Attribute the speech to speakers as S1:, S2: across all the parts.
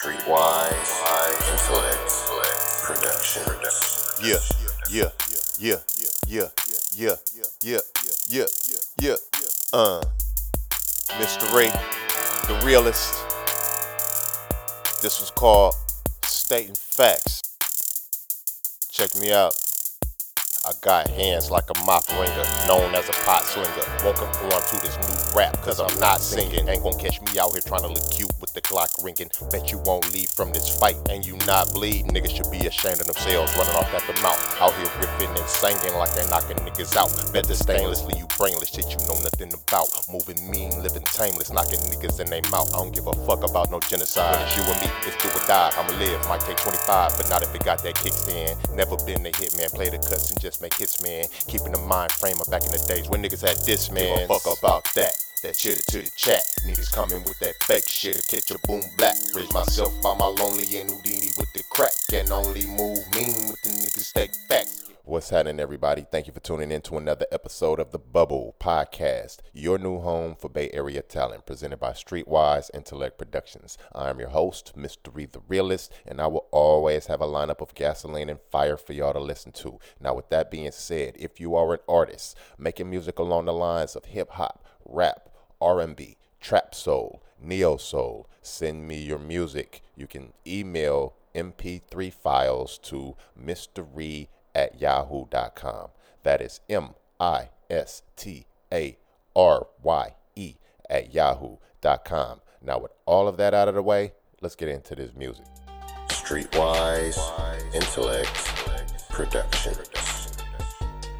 S1: Streetwise Intellect Production.
S2: Yeah, yeah, yeah, yeah, yeah, yeah, yeah, yeah, uh, MistaRye, the realist. This was called Stating Facts. Check me out. I got hands like a mop ringer, known as a pot slinger. Won't conform to this new rap, cause I'm not singing. Ain't gonna catch me out here trying to look cute with the Glock ringing. Bet you won't leave from this fight, and you not bleed. Niggas should be ashamed of themselves, running off at the mouth. Out here ripping and singing like they knocking niggas out. Bet the stainlessly, you brainless shit you know nothing about. Moving mean, living tameless, knocking niggas in their mouth. I don't give a fuck about no genocide. When it's you and me, it's do or die. I'ma live, might take 25, but not if it got that kickstand. Never been a hitman, play the cuts and just make hits, man. Keeping the mind frame of back in the days when niggas had this, man. Give a fuck about that. That shit to the chat. Niggas coming with that fake shit. Catch a boom black. Bridge myself by my lonely and Houdini with the crack. Can only move mean with the niggas stay facts. What's happening, everybody? Thank you for tuning in to another episode of the Bubble Podcast, your new home for Bay Area talent, presented by Streetwise Intellect Productions. I am your host, Mr. Reed the Realist, and I will always have a lineup of gasoline and fire for y'all to listen to. Now, with that being said, if you are an artist making music along the lines of hip hop, rap, R&B, trap soul, neo soul, send me your music. You can email MP3 files to Mr. At yahoo.com. That is M I S T A R Y E at yahoo.com. Now, with all of that out of the way, let's get into this music.
S1: Streetwise Intellect Production.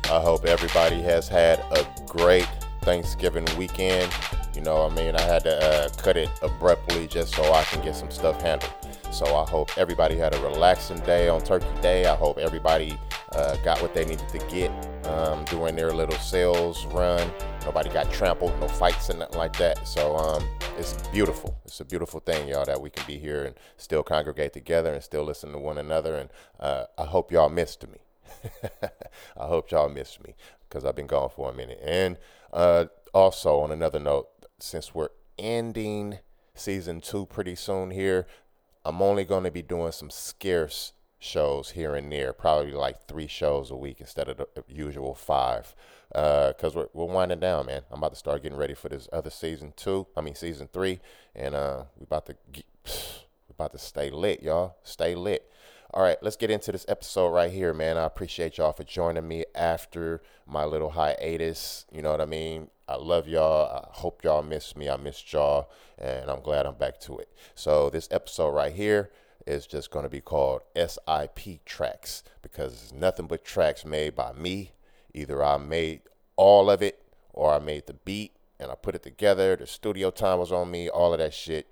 S2: I hope everybody has had a great Thanksgiving weekend. You know, I mean, I had to uh, cut it abruptly just so I can get some stuff handled. So I hope everybody had a relaxing day on Turkey Day. I hope everybody uh, got what they needed to get um, during their little sales run. Nobody got trampled, no fights and nothing like that. So um, it's beautiful. It's a beautiful thing, y'all, that we can be here and still congregate together and still listen to one another. And uh, I hope y'all missed me. I hope y'all missed me because I've been gone for a minute. And uh, also, on another note, since we're ending season two pretty soon here, I'm only going to be doing some scarce shows here and there, probably like three shows a week instead of the usual five. Because uh, we're, we're winding down, man. I'm about to start getting ready for this other season two. I mean, season three, and uh, we about to get, we about to stay lit, y'all. Stay lit. All right, let's get into this episode right here, man. I appreciate y'all for joining me after my little hiatus. You know what I mean? I love y'all. I hope y'all miss me. I missed y'all, and I'm glad I'm back to it. So, this episode right here is just going to be called SIP Tracks because it's nothing but tracks made by me. Either I made all of it or I made the beat and I put it together. The studio time was on me, all of that shit.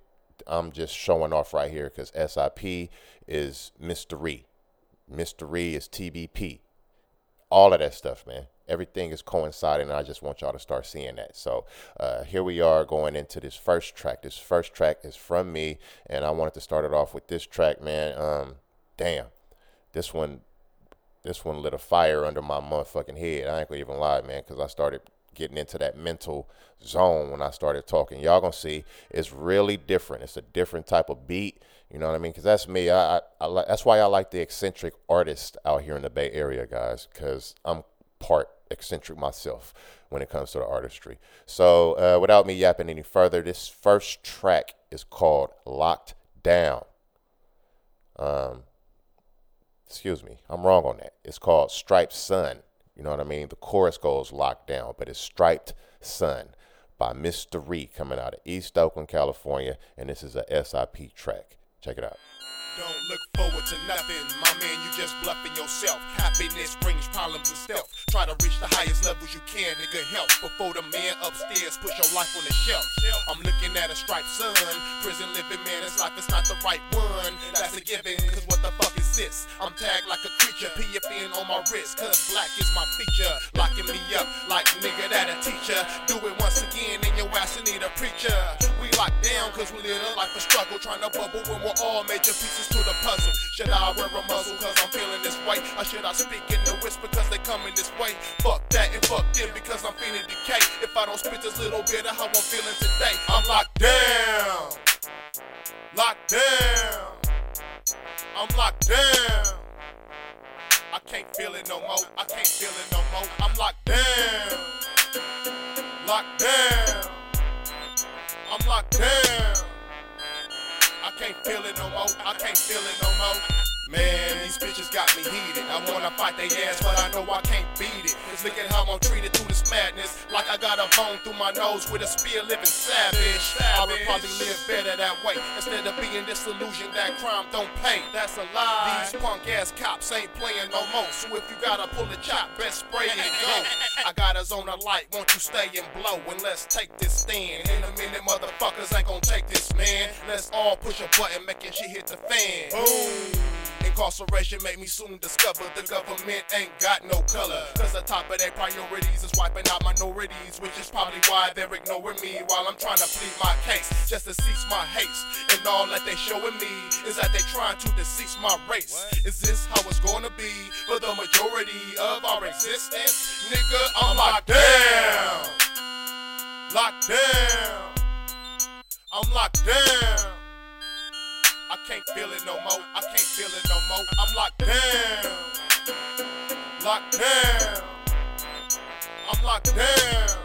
S2: I'm just showing off right here because SIP is Mystery. Mystery is TBP. All of that stuff, man everything is coinciding and i just want y'all to start seeing that so uh, here we are going into this first track this first track is from me and i wanted to start it off with this track man um, damn this one this one lit a fire under my motherfucking head i ain't gonna even lie man because i started getting into that mental zone when i started talking y'all gonna see it's really different it's a different type of beat you know what I mean? Because that's me. I, I, I like. That's why I like the eccentric artists out here in the Bay Area, guys. Because I'm part eccentric myself when it comes to the artistry. So, uh, without me yapping any further, this first track is called Locked Down. Um, excuse me, I'm wrong on that. It's called Striped Sun. You know what I mean? The chorus goes locked down, but it's Striped Sun by Mr. Reed coming out of East Oakland, California, and this is a SIP track. Check it out.
S3: Don't look forward to nothing, my man. You just bluffing yourself. Happiness brings problems and stealth. Try to reach the highest levels you can to get help before the man upstairs push your life on the shelf. I'm looking at a striped sun. Prison living man, this life is not the right one. That's a given, cause what the fuck is this? I'm tagged like a creature, PFN on my wrist, cause black is my feature. Locking me up like nigga that a teacher. Do it once again, and your ass need a preacher. We locked down, cause we live a life of struggle. Trying to bubble when all major pieces to the puzzle. Should I wear a muzzle cause I'm feeling this way? Or should I speak in the whisper because they coming this way? Fuck that and fuck them because I'm feeling decay. If I don't spit this little bit of how I'm feeling today, I'm locked down. Locked down. I'm locked down. I can't feel it no more. I can't feel it no more. I'm locked down. Locked down. I'm locked down. Can't feel it no more. I can't feel it no more. Man, these bitches got me heated. I wanna fight their ass, but I know I can't beat it. Just look at how I'm treated through this madness. Like I got a bone through my nose with a spear living savage. I would probably live better that way. Instead of being disillusioned that crime don't pay. That's a lie. These punk ass cops ain't playing no more. So if you gotta pull the chop, best spray and go. I got us on a light, won't you stay and blow? And let's take this stand. In a minute, motherfuckers ain't gonna take this, man. Let's all push a button, making shit hit the fan. Boom. Incarceration made me soon discover the government ain't got no color. Cause the top of their priorities is wiping out minorities, which is probably why they're ignoring me while I'm trying to plead my case. Just to cease my haste. And all that they showing me is that they trying to decease my race. Is this how it's gonna be for the majority of our existence? Nigga, I'm locked down. Locked down. I'm locked down. I can't feel it no more. I can't feel it no more. I'm locked down. Locked down. I'm locked down.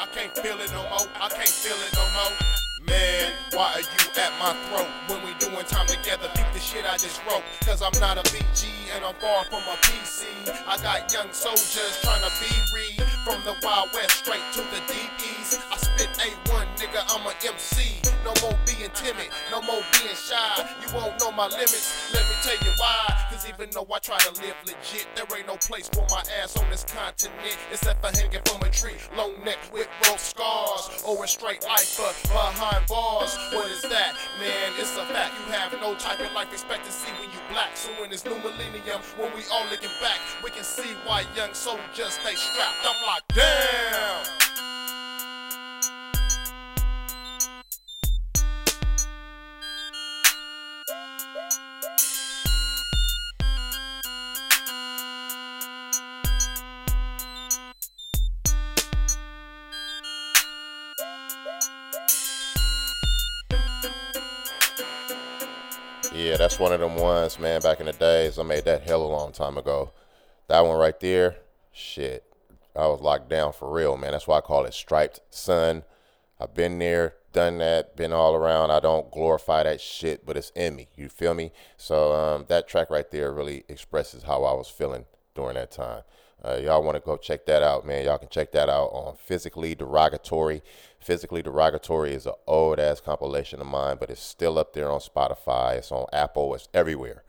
S3: I can't feel it no more. I can't feel it no more. Man, why are you at my throat when we doing time together? Beat the shit I just wrote. Cause I'm not a BG and I'm far from a PC. I got young soldiers trying to be re from the Wild West straight to the deep east. I spit A1, nigga, I'm a MC. No more being timid, no more being shy. You won't know my limits, let me tell you why. Cause even though I try to live legit, there ain't no place for my ass on this continent except for hanging from a tree. Long neck with rope scars, or a straight lifer behind bars. What is that? Man, it's a fact. You have no type of life expectancy when you black. So in this new millennium, when we all looking back, we can see why young soldiers stay strapped. I'm locked down.
S2: Yeah, that's one of them ones, man. Back in the days, I made that hell a long time ago. That one right there, shit. I was locked down for real, man. That's why I call it striped sun. I've been there, done that, been all around. I don't glorify that shit, but it's in me. You feel me? So um, that track right there really expresses how I was feeling during that time. Uh, y'all want to go check that out, man. Y'all can check that out on Physically Derogatory. Physically Derogatory is an old ass compilation of mine, but it's still up there on Spotify. It's on Apple. It's everywhere.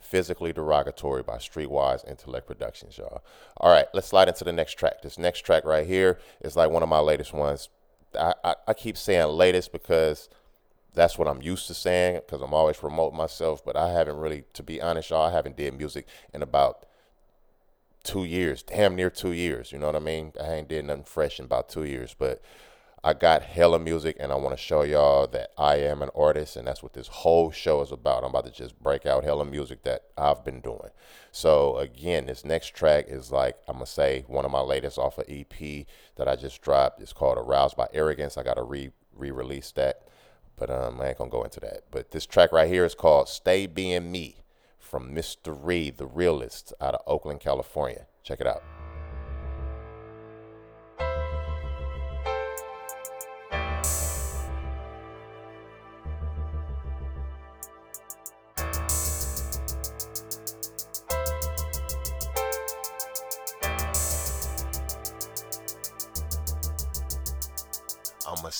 S2: Physically Derogatory by Streetwise Intellect Productions, y'all. All right, let's slide into the next track. This next track right here is like one of my latest ones. I, I, I keep saying latest because that's what I'm used to saying because I'm always promoting myself, but I haven't really, to be honest, y'all, I haven't did music in about two years, damn near two years. You know what I mean? I ain't did nothing fresh in about two years, but I got hella music and I want to show y'all that I am an artist and that's what this whole show is about. I'm about to just break out hella music that I've been doing. So again, this next track is like I'm gonna say one of my latest off of EP that I just dropped. It's called Aroused by Arrogance. I gotta re re-release that. But um, I ain't gonna go into that. But this track right here is called Stay Being Me from Mr. Reed, the realist out of Oakland, California. Check it out.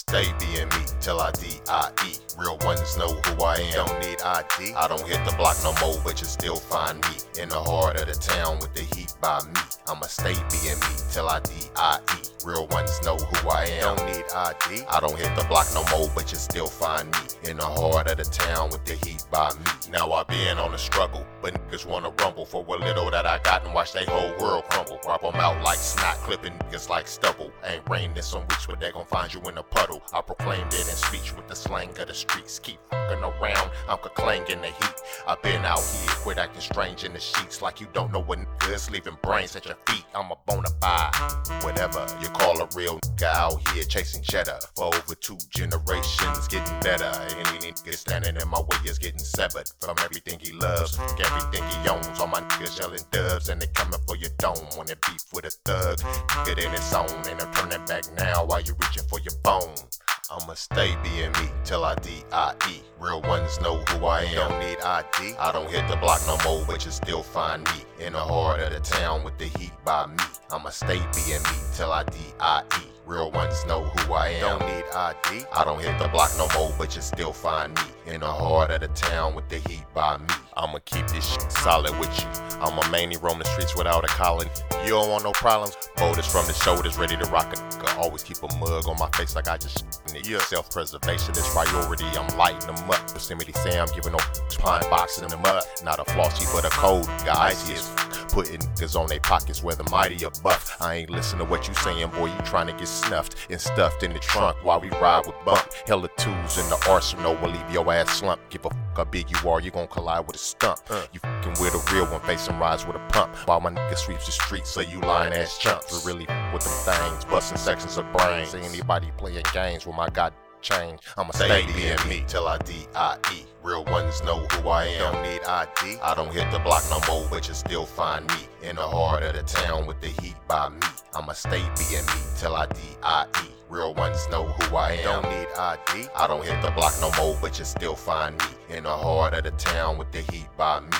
S4: Stay being me till I D-I-E. Real ones know who I am. Don't need ID. I don't hit the block no more, but you still find me in the heart of the town with the heat by me. I'ma stay being me till I D-I-E. Real ones know who I am. Don't need ID. I don't hit the block no more, but you still find me in the heart of the town with the heat by me. Now I been on a struggle, but niggas wanna rumble for a little that I got and watch they whole world crumble. Rub 'em out like snot, clipping niggas like stubble. Ain't rain this which, but they gon' find you in a puddle. I proclaimed it in speech with the slang of the streets. Keep fucking around, I'm clanging the heat. I been out here, quit acting strange in the sheets like you don't know what niggas leaving brains at your feet. I'm a bona fide. Whatever you call a real nigga out here chasing cheddar. For over two generations, getting better. Any nigga standing in my way is getting severed from everything he loves, everything he owns. All my niggas yelling dubs and they coming for your dome when it beef with a thug. Get in its own and I'm turning back now while you're reaching for your bone. I'ma stay being me till I D.I.E. Real ones know who I am. Don't need ID. I don't hit the block no more, but you still find me in the heart of the town with the heat by me. I'ma stay being me till I D-I-E. Real ones know who I am. Don't need ID. I don't hit the block no more, but you still find me in the heart of the town with the heat by me. I'ma keep this shit solid with you. I'ma mainly roam the streets without a collar. You don't want no problems. Boulders from the shoulders, ready to rock a nigga. Always keep a mug on my face like I just. Yeah. Self-preservation is priority. I'm lighting them up. Yosemite Sam giving no pine boxing them up. Not a flossy, but a cold guy. Icy as putting niggas on their pockets where the mighty are buff. I ain't listen to what you saying, boy. You trying to get snuffed and stuffed in the trunk while we ride with bump. Hella tools in the arsenal will leave your ass slump. Give a fuck how big you are, you gon' collide with a stump. Uh. You fucking with a real one, facing rides with a pump. While my nigga sweeps the streets, so you lying ass chumps. We really with them things, busting sections of brains. See anybody playing games with my god change. I'ma stay being me till I D-I-E. Real ones know who I am. Don't need ID. I don't hit the block no more, but you still find me in the heart of the town with the heat by me. I'ma stay being me till I D-I-E. Real ones know who I am. Don't need ID. I don't hit the block no more, but you still find me in the heart of the town with the heat by me.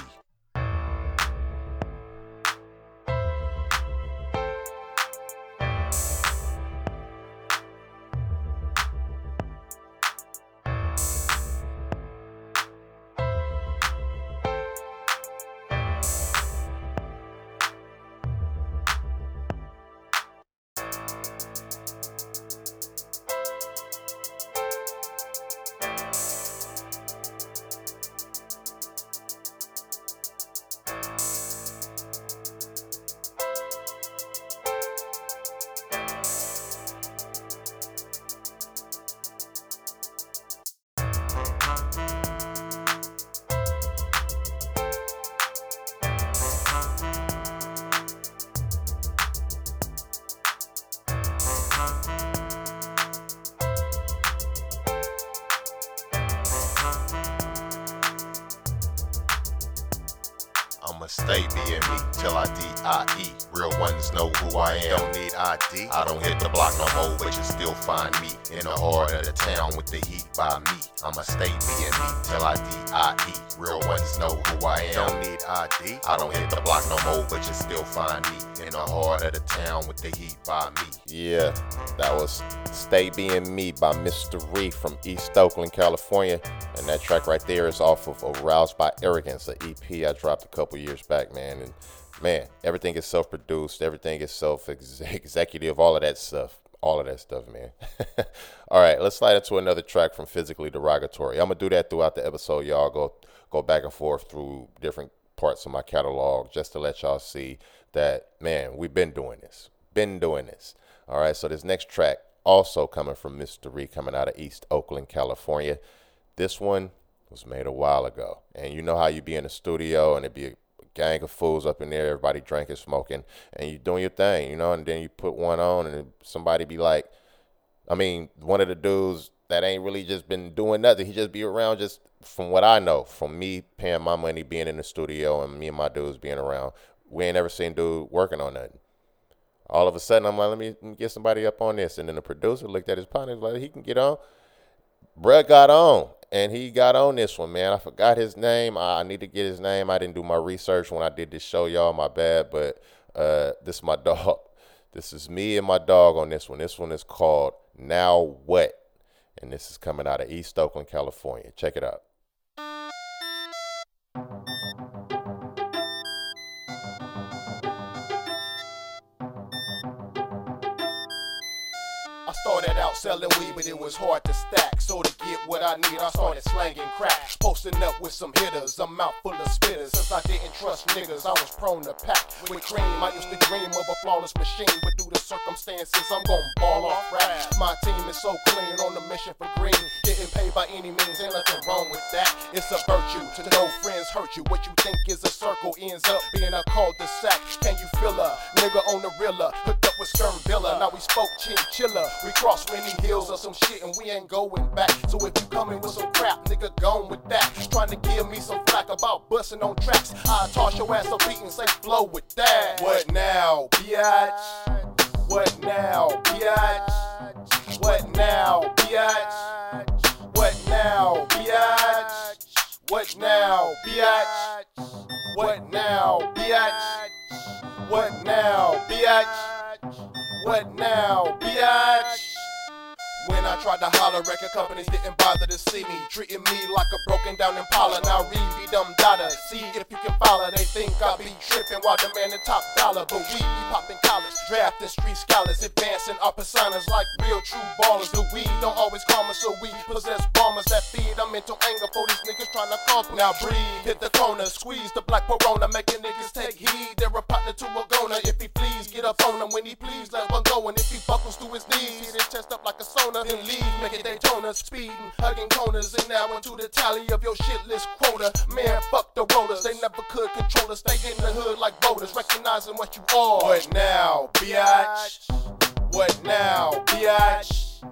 S2: Was Stay Being Me by Mr. Ree from East Oakland, California. And that track right there is off of Aroused by Arrogance, the EP I dropped a couple years back, man. And man, everything is self produced, everything is self executive, all of that stuff. All of that stuff, man. all right, let's slide into another track from Physically Derogatory. I'm gonna do that throughout the episode, y'all. Go go back and forth through different parts of my catalog just to let y'all see that man, we've been doing this. Been doing this. All right, so this next track also coming from. Ree, coming out of East Oakland, California. This one was made a while ago. And you know how you be in the studio and it be a gang of fools up in there, everybody drinking, smoking, and you doing your thing, you know, and then you put one on and somebody be like, I mean, one of the dudes that ain't really just been doing nothing, he just be around just from what I know, from me paying my money, being in the studio, and me and my dudes being around, we ain't ever seen dude working on nothing all of a sudden I'm like, let me get somebody up on this. And then the producer looked at his partner, like, he can get on. Bruh got on. And he got on this one, man. I forgot his name. I need to get his name. I didn't do my research when I did this show, y'all. My bad. But uh, this is my dog. This is me and my dog on this one. This one is called Now What? And this is coming out of East Oakland, California. Check it out.
S3: Selling weed, but it was hard to stack. So to get what I need, I started slanging crack. Posting up with some hitters, I'm out full of spitters. Since I didn't trust niggas, I was prone to pack. With cream, I used to dream of a flawless machine, but due to circumstances, I'm gon' ball off rap. My team is so clean, on the mission for green. Getting paid by any means, ain't nothing wrong with that. It's a virtue to know friends hurt you. What you think is a circle ends up being a cul-de-sac. Can you feel a nigga on the rilla? Hooked up with Skirm Villa. Now we spoke chinchilla. We crossed many hills or some shit and we ain't going back. So if you coming with some crap, nigga, gone with that. Trying to give me some flack about busting on tracks. I toss your ass a beat and say flow with that. What now, biatch? What now, biatch? What now, biatch? What now, biatch? What now, biatch? What now, biatch? What now, biatch? What now, biatch? When I tried to holler, record companies didn't bother to see me. Treating me like a broken down Impala. Now read me dumb data. See if you can follow. They think I be tripping while demanding top dollar. But we be popping college, drafting street scholars, advancing our personas like real true ballers. The weed don't always calm us, so we possess bombers that feed them mental anger for these niggas trying to conquer. Now breathe, hit the corner, squeeze the black corona, making niggas take heed. They're a partner to a goner. If he please, get up on him. When he please, let one go. And if he buckles to his knees, hit his chest up like a sauna. Then leave, making Daytona, speeding, hugging corners. And now into the tally of your shitless quota. Man, fuck the rollers, they never could control us. Stay in the hood like voters, recognizing what you are. What now, biatch? What now, biatch?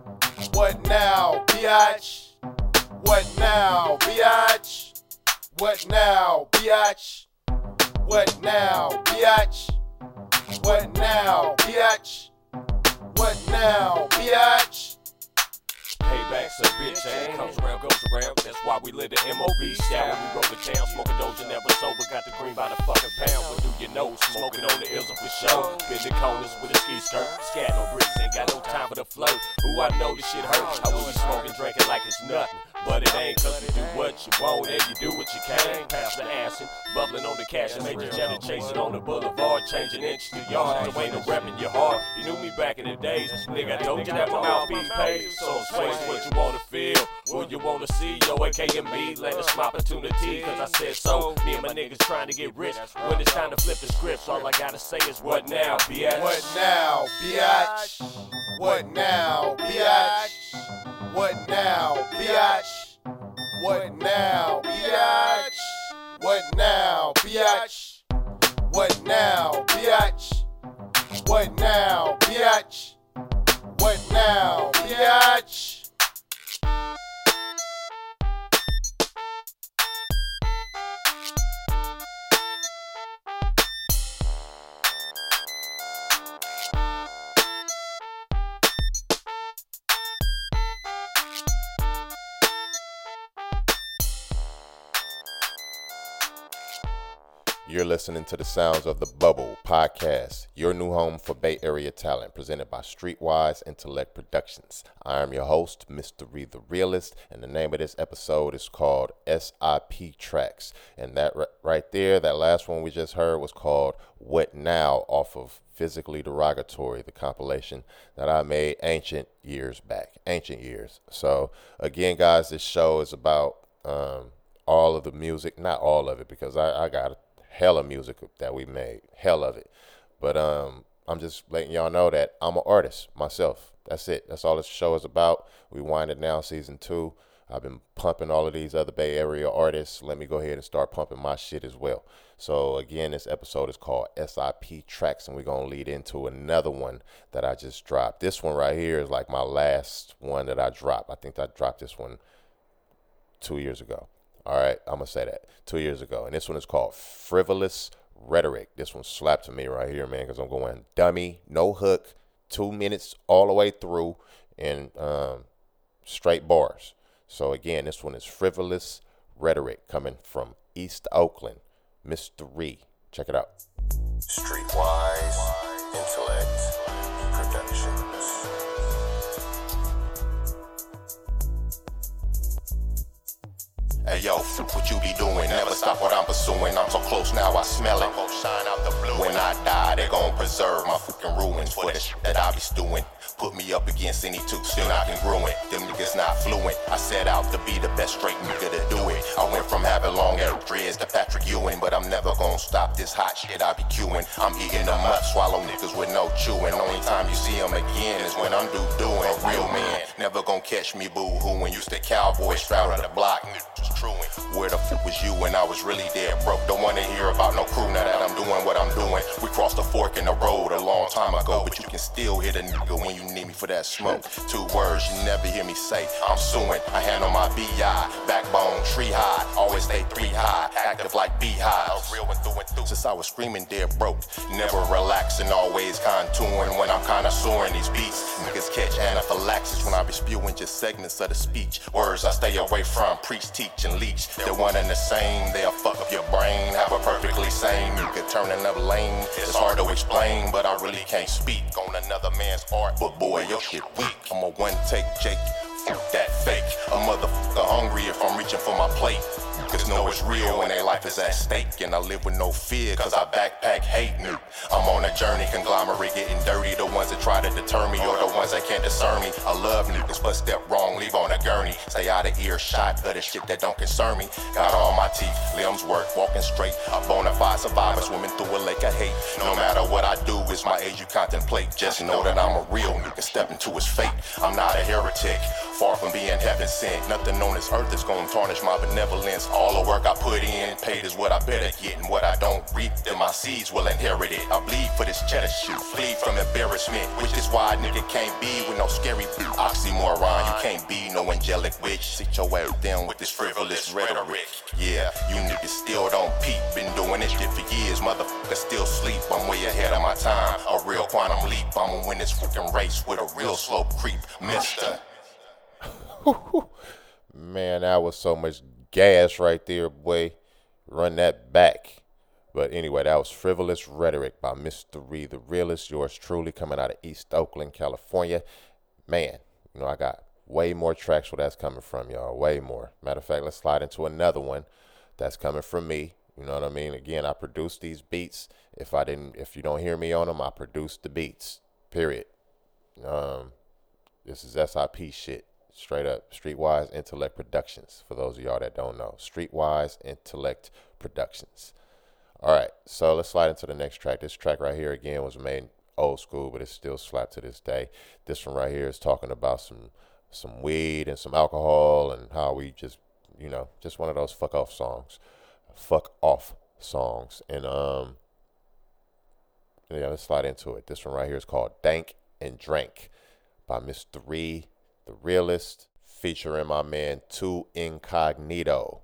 S3: What now, biatch? What now, biatch? What now, biatch? What now, biatch? What now, biatch? What now, biatch?
S5: Payback's a bitch, and comes around, goes around. That's why we live the MOB style. When we roll the town, smoking doja, never sober. Got the green by the fucking pound. What do you know? Smoking on the ills for show. Been the corners with a ski skirt. Scat no bricks, ain't got no time for the flow. Who I know this shit hurts. I be smoking, drinking like it's nothing. But it ain't cause you do what you want and you do what you can. Pass the acid, bubbling on the cash and major jelly chasing on the boulevard. Changing inches to yards, so ain't no rep your heart. You knew me back in the days. Nigga, I told you that my mouthpiece paid. So sway what you wanna feel, what you wanna see. Yo, AK and me, let us my opportunity. Cause I said so. Me and my niggas trying to get rich. When it's time to flip the scripts, all I gotta say is what now, bitch?
S3: What now, biatch? What now, biatch? What now, biatch? What now, biatch? What now, biatch? What now, biatch? What now, biatch? What now,
S2: You're listening to the sounds of the Bubble Podcast, your new home for Bay Area talent, presented by Streetwise Intellect Productions. I am your host, Mr. Reed the Realist, and the name of this episode is called SIP Tracks. And that right there, that last one we just heard was called What Now off of Physically Derogatory, the compilation that I made ancient years back. Ancient years. So, again, guys, this show is about um, all of the music, not all of it, because I, I got hell of music that we made, hell of it. But um, I'm just letting y'all know that I'm an artist myself. That's it. That's all this show is about. We winded now, season two. I've been pumping all of these other Bay Area artists. Let me go ahead and start pumping my shit as well. So again, this episode is called SIP Tracks, and we're gonna lead into another one that I just dropped. This one right here is like my last one that I dropped. I think I dropped this one two years ago. All right, I'm gonna say that two years ago, and this one is called Frivolous Rhetoric. This one slapped to me right here, man, because I'm going dummy, no hook, two minutes all the way through, and um, straight bars. So again, this one is Frivolous Rhetoric coming from East Oakland, Mr. Ree. Check it out.
S1: Streetwise Intellect Productions. Hey what you be doing? Never stop what I'm pursuing. I'm so close now, I smell it. When I die, they gon' preserve my fucking ruins for the shit that I be stewing. Put me up against any two, still not congruent. Them niggas not fluent. I set out to be the best straight nigga to do it. I went from having long hair dreads to Patrick Ewing, but I'm never gonna stop this hot shit I be queuing. I'm eating them up, swallow niggas with no chewing. Only time you see them again is when I'm do doing. A real man, never gonna catch me boo hooing. Used to cowboy stroud on the block. Where the fuck was you when I was really dead broke? Don't wanna hear about no crew now that I'm doing what I'm doing. We crossed the fork in the road a long time ago, but you can still hit a nigga when you need me for that smoke. Two words you never hear me say. I'm suing. I handle my BI, backbone tree high. Always stay three high, active like beehives. Real and through and through. Since I was screaming dead broke, never relaxing, always contouring when I'm kinda soaring these beats. Niggas catch anaphylaxis when I be spewing just segments of the speech. Words I stay away from, preach, teach, and leech. They're one and the same. They'll fuck up your brain, have a perfectly sane. You could turn another lane. It's hard to explain, but I really can't speak on another man's art. But boy, your shit weak. I'm a one take Jake. Fuck that fake. A motherfucker hungry if I'm reaching for my plate. Cause know it's real when their life is at stake. And I live with no fear, cause I backpack hate me. I'm on a journey, conglomerate getting dirty. The ones that try to deter me, or the ones that can't discern me. I love niggas, but step wrong, leave on a gurney. Stay out of earshot of the shit that don't concern me. Got all my teeth, limbs work, walking straight. A bona fide survivor, swimming through a lake of hate. No matter what I do, it's my age you contemplate. Just know that I'm a real nigga, step into his fate. I'm not a heretic, far from being heaven sent. Nothing on this earth is gonna tarnish my benevolence. All the work I put in, paid is what I better get. And what I don't reap, then my seeds will inherit it. I bleed for this cheddar shit, flee from embarrassment. Which is why a nigga can't be with no scary oxymoron. You can't be no angelic witch. Sit your ass down with this frivolous rhetoric. Yeah, you niggas still don't peep. Been doing this shit for years, motherfucker still sleep. I'm way ahead of my time. A real quantum leap. I'ma win this fucking race with a real slope creep, mister.
S2: Man, that was so much gas right there, boy. Run that back. But anyway, that was Frivolous Rhetoric by Mr. Reed, the realist, yours truly, coming out of East Oakland, California. Man, you know, I got way more tracks where that's coming from, y'all. Way more. Matter of fact, let's slide into another one that's coming from me. You know what I mean? Again, I produce these beats. If I didn't, if you don't hear me on them, I produce the beats. Period. Um, this is SIP shit straight up streetwise intellect productions for those of y'all that don't know. Streetwise intellect productions. All right so let's slide into the next track. This track right here again was made old school but it's still slapped to this day. This one right here is talking about some some weed and some alcohol and how we just you know just one of those fuck off songs. Fuck off songs. And um yeah let's slide into it. This one right here is called dank and drank by mr 3 the Realist, featuring my man 2 Incognito.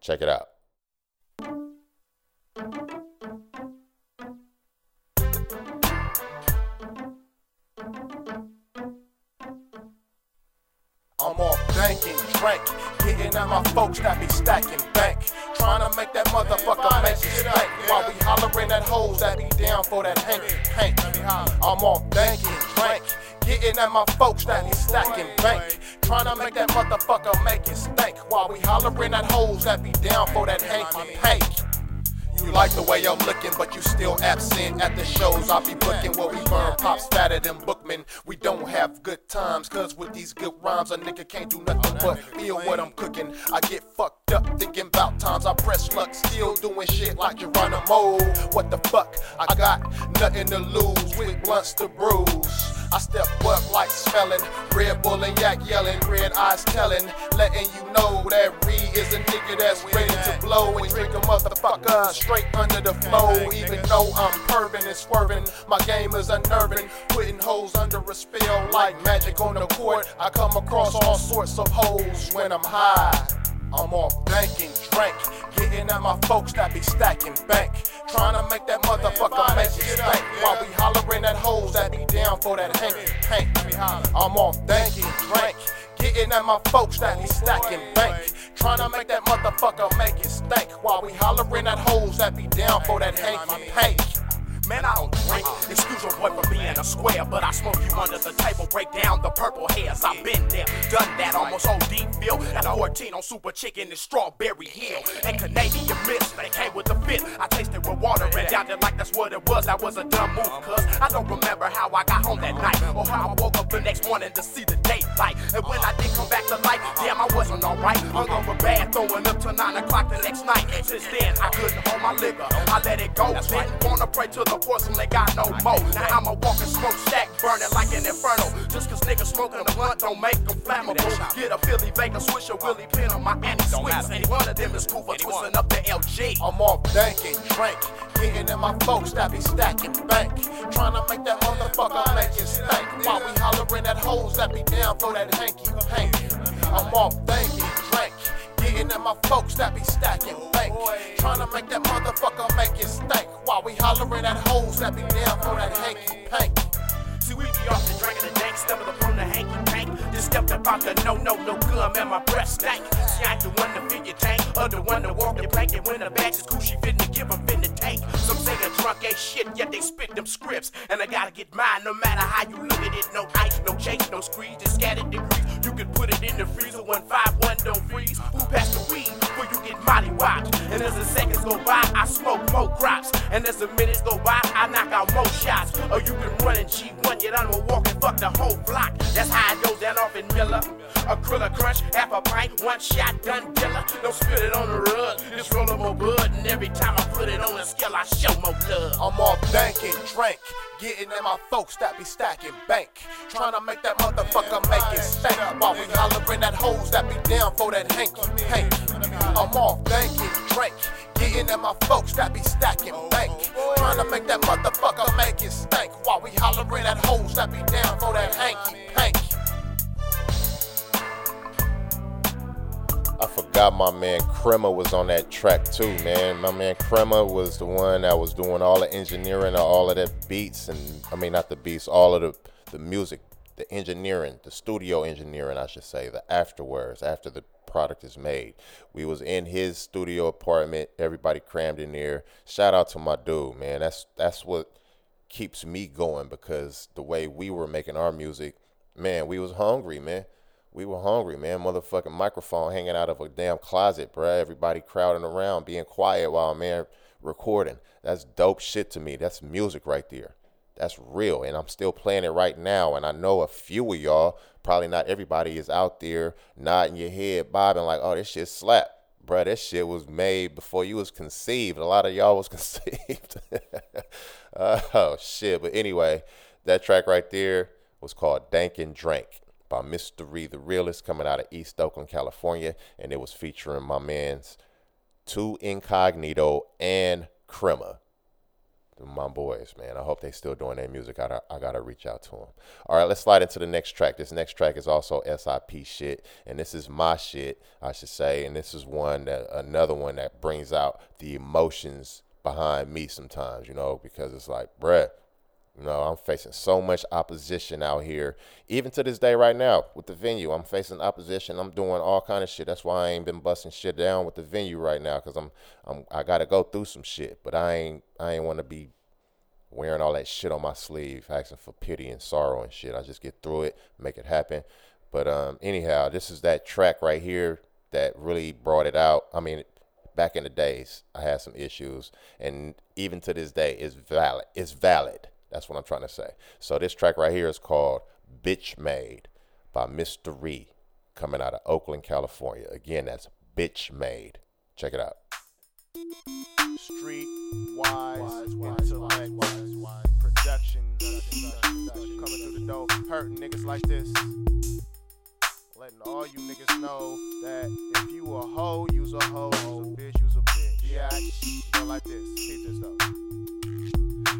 S2: Check it out.
S3: I'm off banking, drank, hitting at my folks that be stacking bank. Trying to make that motherfucker make it stank. While we hollering at hoes that be down for that hanky pank. I'm off banking, drank, Getting at my folks that be stacking bank. Trying to make that motherfucker make it stank. While we hollering at hoes that be down for that hanky pank. You like the way I'm looking, but you still absent at the shows. I be booking where we burn pops fatter than bookmen. We don't have good times, cause with these good rhymes, a nigga can't do nothing but feel what I'm cooking. I get fucked up thinking about times I press luck, still doing shit like Geronimo. What the fuck? I got nothing to lose with blunts to bruise. I step up like smelling, Red Bull and yak yelling, red eyes telling, letting you know that Reed is a nigga that's ready to blow and drink a motherfucker straight under the flow. Even though I'm perving and swerving, my game is unnerving, putting hoes under a spell like magic on the court. I come across all sorts of hoes when I'm high. I'm off banking, drank, getting at my folks that be stacking bank. Trying to make that motherfucker make it stank. While we hollering at hoes that be down for that hanky pank. I'm off banking, drank, getting at my folks that be stacking bank. Trying to make that motherfucker make it stank. While we hollering at hoes that be down for that hanky pank. Man, I don't
S6: drink. Excuse your boy for being a square, but I smoke you under the table, break down the purple hairs. I've been there, done that, almost OD feel. At 14 on Super Chicken and Strawberry Hill. And Canadian Mist, they came with the fit. I tasted with water and there like that's what it was. That was a dumb move, cuz I don't remember how I got home that night or how I woke up the next morning to see the daylight. And when I did come back to life, damn, I wasn't alright. Hung over bad, throwing up till 9 o'clock the next night. Since then, I couldn't hold my liquor. I let it go. Didn't wanna pray to the porcelain, they got no more. Now I'm a walking smoke stack, burning like an inferno. Just cause niggas smoking a blunt don't make them flammable. Get a Philly Vega, switch a Willie Pin on my anti sweets. Any one of them is cool for twisting up the LG.
S3: I'm off thinking, drink. Getting in my folks that be stacking bank. Trying to make that motherfucker make it stank. While we hollering at hoes that be down for that hanky panky. I'm off thinking, drink. In my folks that be stacking bank. Trying to make that motherfucker make it stank. While we hollering at hoes that be down for that hanky panky.
S6: See, we be off the drinking the dank, stepping up on the hanky pank. Just stepped up out the no, no, no good, man, my breath stank. See, I ain't the one to fill your tank, or the one to walk your plank. And when the batch is cool, she to give, I'm finna Some say a drunk ain't shit, yet they spit them scripts. And I gotta get mine, no matter how you look at it. No ice, no change, no squeeze, just scattered degrees. You can put it in the freezer when 5-1 don't freeze. Who passed the weed before you get molly watched? And as the seconds go by, I smoke more crops. And as the minutes go by, I knock out more shots. Or you can run cheat one, yet I'm a walk and fuck the whole block. That's how it goes down off in Miller. Acrylic crunch, half a pint, one shot, done killer. Don't spill it on the rug, just roll up more bud. And every time I put it on the scale, I show more love.
S3: I'm off thinking, drink. Getting in my folks that be stacking bank. Trying to make that motherfucker make it stank. While we hollering at hoes that be down for that hanky pank. I'm off thinking, drink. Getting at my folks that be stacking bank. Trying to make that motherfucker make it stank. While we hollering at hoes that be down for that hanky pank.
S2: I forgot my man Crema was on that track too, man. My man Crema was the one that was doing all the engineering of all of that beats and I mean not the beats, all of the the music, the engineering, the studio engineering, I should say, the afterwards, after the product is made. We was in his studio apartment, everybody crammed in there. Shout out to my dude, man. That's that's what keeps me going because the way we were making our music, man, we was hungry, man. We were hungry, man. Motherfucking microphone hanging out of a damn closet, bruh. Everybody crowding around, being quiet while man recording. That's dope shit to me. That's music right there. That's real. And I'm still playing it right now. And I know a few of y'all, probably not everybody, is out there nodding your head, bobbing like, oh, this shit slap. Bruh, this shit was made before you was conceived. A lot of y'all was conceived. oh shit. But anyway, that track right there was called Dank and Drank by. Ree, the realist, coming out of East Oakland, California, and it was featuring my man's Two Incognito and Crema. My boys, man. I hope they still doing their music. I gotta, I gotta reach out to them. All right, let's slide into the next track. This next track is also SIP shit, and this is my shit, I should say. And this is one that another one that brings out the emotions behind me sometimes, you know, because it's like, bruh, know, I'm facing so much opposition out here, even to this day right now with the venue. I'm facing opposition. I'm doing all kind of shit. That's why I ain't been busting shit down with the venue right now, cause I'm, I'm, I gotta go through some shit. But I ain't, I ain't want to be wearing all that shit on my sleeve, asking for pity and sorrow and shit. I just get through it, make it happen. But um, anyhow, this is that track right here that really brought it out. I mean, back in the days, I had some issues, and even to this day, it's valid. It's valid. That's what I'm trying to say. So this track right here is called Bitch Made by Mr. Ree, coming out of Oakland, California. Again, that's Bitch Made. Check it out.
S7: Street wise, intellect, production, coming through the door, hurting niggas like this. Letting all you niggas know that if you a hoe, you's a hoe, you's a bitch, you's a bitch. Yeah, you like this. Keep this though.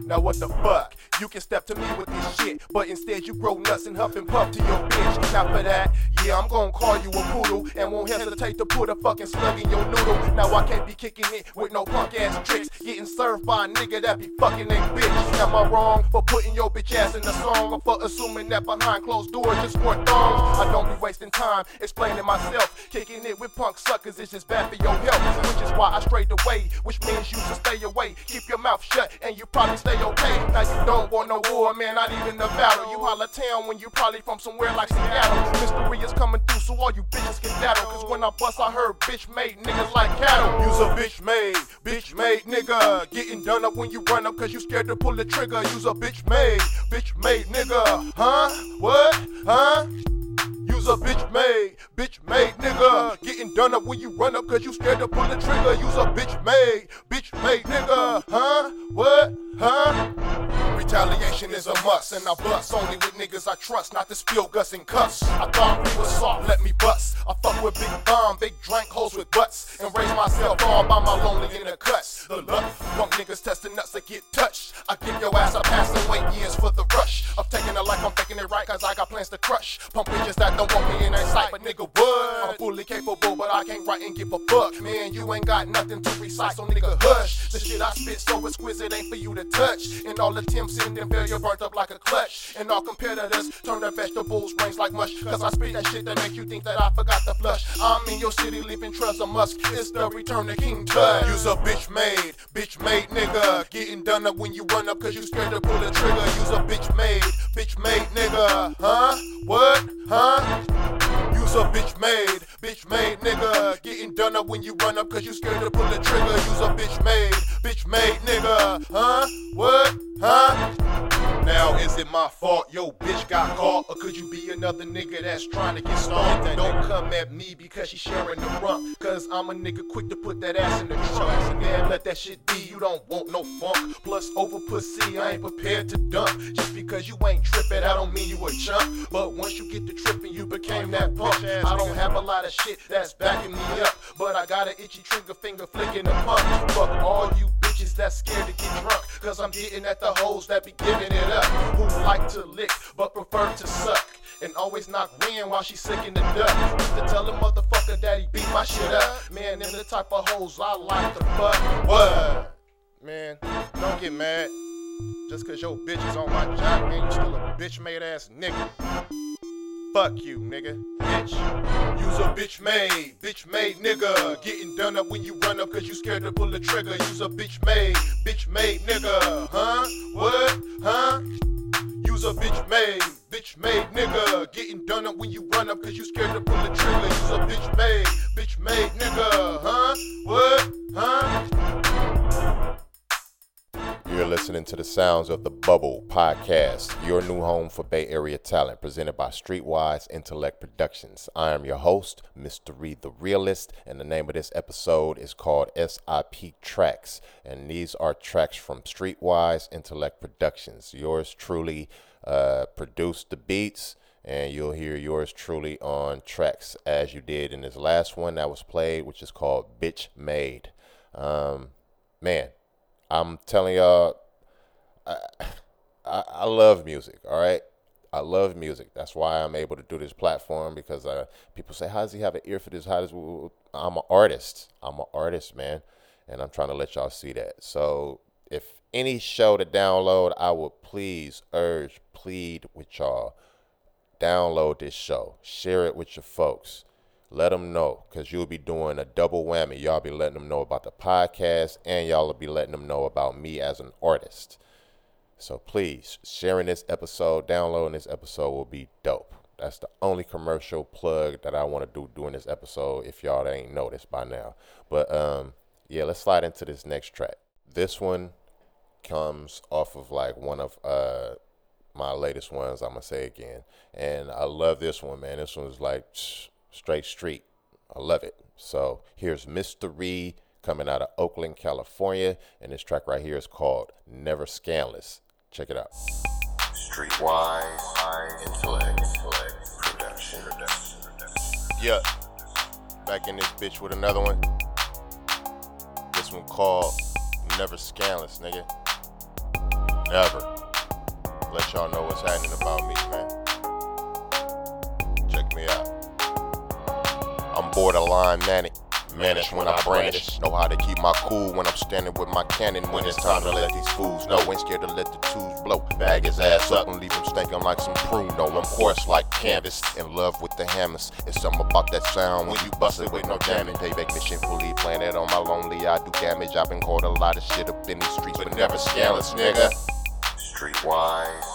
S6: Now what the fuck? You can step to me with this shit, but instead you grow nuts and huff and puff to your bitch. Now for that, yeah, I'm gonna call you a poodle and won't hesitate to put a fucking slug in your noodle. Now I can't be kicking it with no punk ass tricks, getting served by a nigga that be fucking they bitch. Am I wrong for putting your bitch ass in the song or for assuming that behind closed doors just for thongs? I don't be wasting time explaining myself. Kicking it with punk suckers is just bad for your health, which is why I strayed away, which means you should stay away. Keep your mouth shut and you probably stay
S3: okay. Now you don't want no war, man, not even a battle. You holler town when you probably from somewhere like Seattle. Mystery is coming through, so all you bitches get daddle. Cause when I bust, I heard bitch made niggas like cattle. Use a bitch made, bitch made nigga. Getting done up when you run up, cause you scared to pull the trigger. Use a bitch made, bitch made nigga. Huh? What? Huh? Use a bitch made, bitch made nigga. Getting done up when you run up cause you scared to pull the trigger. Use a bitch made, bitch made nigga. Huh? What? Huh? Retaliation is a must, and I bust only with niggas I trust, not to spill guts and cuss. I thought we was soft, let me bust. I fuck with big bomb, big drank hoes with butts, and raise myself all by my lonely in the cuts. The luck, punk niggas testing nuts to get touched. I give your ass a pass and wait years for the rush. I'm taking it like I'm taking it right, cause I got plans to crush. Pump bitches that don't want me in that sight, but nigga would. I'm fully capable, but I can't write and give a fuck. Man, you ain't got nothing to recite, so nigga hush. The shit I spit so exquisite ain't for you to touch. And all attempts in them failure burnt up like a clutch. And all competitors turn their vegetables brains like mush. Cause I spit that shit that make you think that I forgot to flush. I'm in your city living treasure musk. It's the return of King Tut. Use a bitch made, bitch made nigga. Getting done up when you run up cause you scared to pull the trigger. Use a bitch made, bitch made nigga. Huh? What? Huh? Use a bitch made, bitch made nigga. Getting done up when you run up cause you scared to pull the trigger. Use a bitch made, bitch made nigga. Huh? What? Huh? Now is it my fault yo bitch got caught or could you be another nigga that's trying to get started? Don't come at me because she sharing the rump. Cause I'm a nigga quick to put that ass in the trunk. Man, let that shit be. You don't want no funk. Plus over pussy, I ain't prepared to dump. Just because you ain't tripping, I don't mean you a chump. But once you get to tripping, you became that punk. I don't have a lot of shit that's backing me up, but I got an itchy trigger finger flicking the pump. Fuck all you bitches that's scared to get drunk. Cause I'm getting at the hoes that be giving it up. Who like to lick but prefer to suck. And always knock Ren while she sick in the duck. Used to tell the motherfucker that he beat my shit up. Man, them the type of hoes I like to fuck. What? Man, don't get mad. Just cause your bitch is on my job, man, you still a bitch made ass nigga. Fuck you, nigga. Bitch. Use a bitch made, bitch made nigga. Getting done up when you run up cause you scared to pull the trigger. Use a bitch made, bitch made nigga. Huh? What? Huh? Use a bitch made, bitch made nigga. Getting done up when you run up cause you scared to pull the trigger. Use a bitch made, bitch made nigga. Huh? What? Huh?
S2: You're listening to the sounds of the Bubble Podcast, your new home for Bay Area talent, presented by Streetwise Intellect Productions. I am your host, MistaRye the Realist, and the name of this episode is called SIP Tracks. And these are tracks from Streetwise Intellect Productions. Yours truly uh, produced the beats, and you'll hear yours truly on tracks as you did in this last one that was played, which is called Bitch Made. Um, man, I'm telling y'all, I, I, I love music. All right, I love music. That's why I'm able to do this platform because uh, people say, "How does he have an ear for this?" How does I'm an artist. I'm an artist, man, and I'm trying to let y'all see that. So if any show to download, I would please urge, plead with y'all, download this show, share it with your folks let them know because you'll be doing a double whammy. Y'all be letting them know about the podcast and y'all will be letting them know about me as an artist. So please, sharing this episode, downloading this episode will be dope. That's the only commercial plug that I want to do during this episode if y'all ain't noticed by now. But um yeah, let's slide into this next track. This one comes off of like one of uh my latest ones, I'm gonna say again. And I love this one, man. This one's like straight street. I love it. So here's MistaRye coming out of Oakland, California, and this track right here is called Never Scandalous. Check it out.
S8: Streetwise intellect, intellect production.
S2: Yeah. Back in this bitch with another one. This one called Never Scandalous, nigga. Never. Let y'all know what's happening about me, man. Check me out. I'm borderline manic, Manage when I brandish. Know how to keep my cool when I'm standing with my cannon. When it's time to let these fools know. Ain't scared to let the tools blow. Bag his ass up and leave him stinking like some pruno. I'm coarse like canvas. In love with the hammers. It's something about that sound when you bust it with no jamming. Payback mission fully planted on my lonely. I do damage. I've been caught a lot of shit up in these streets, but never scandalous, nigga. Streetwise,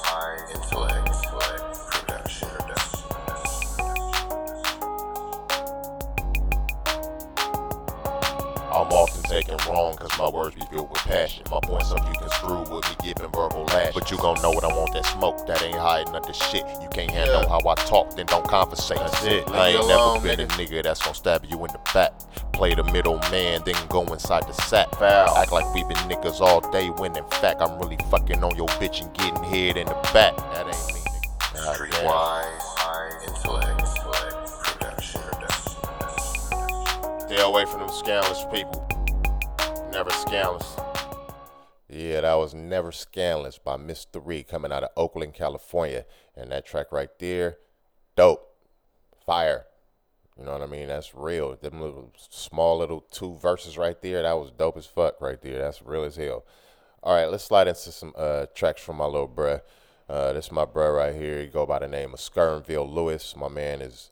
S2: taken wrong cause my words be filled with passion. My points up you can screw with me giving verbal lash. But you gon' know what I want that smoke, that ain't hiding under shit. You can't handle
S8: Yeah.
S2: how I talk, then don't conversate.
S8: That's it.
S2: I ain't
S8: alone,
S2: never been a
S8: nigga.
S2: nigga that's gon' stab you in the back. Play the middle man, then go inside the sack.
S8: Foul.
S2: Act like we been niggas all day when in fact I'm really fucking on your bitch and getting head in the back. That ain't me, nigga. God damn.
S8: production.
S2: Stay away from them scandalous people. Never scandalous. Yeah, that was Never Scandalous by MistaRye coming out of Oakland, California. And that track right there, dope. Fire. You know what I mean? That's real. Them little small little two verses right there, that was dope as fuck right there. That's real as hell. All right, let's slide into some uh, tracks from my little bruh. Uh, this is my bruh right here. He go by the name of Skernville Lewis. My man is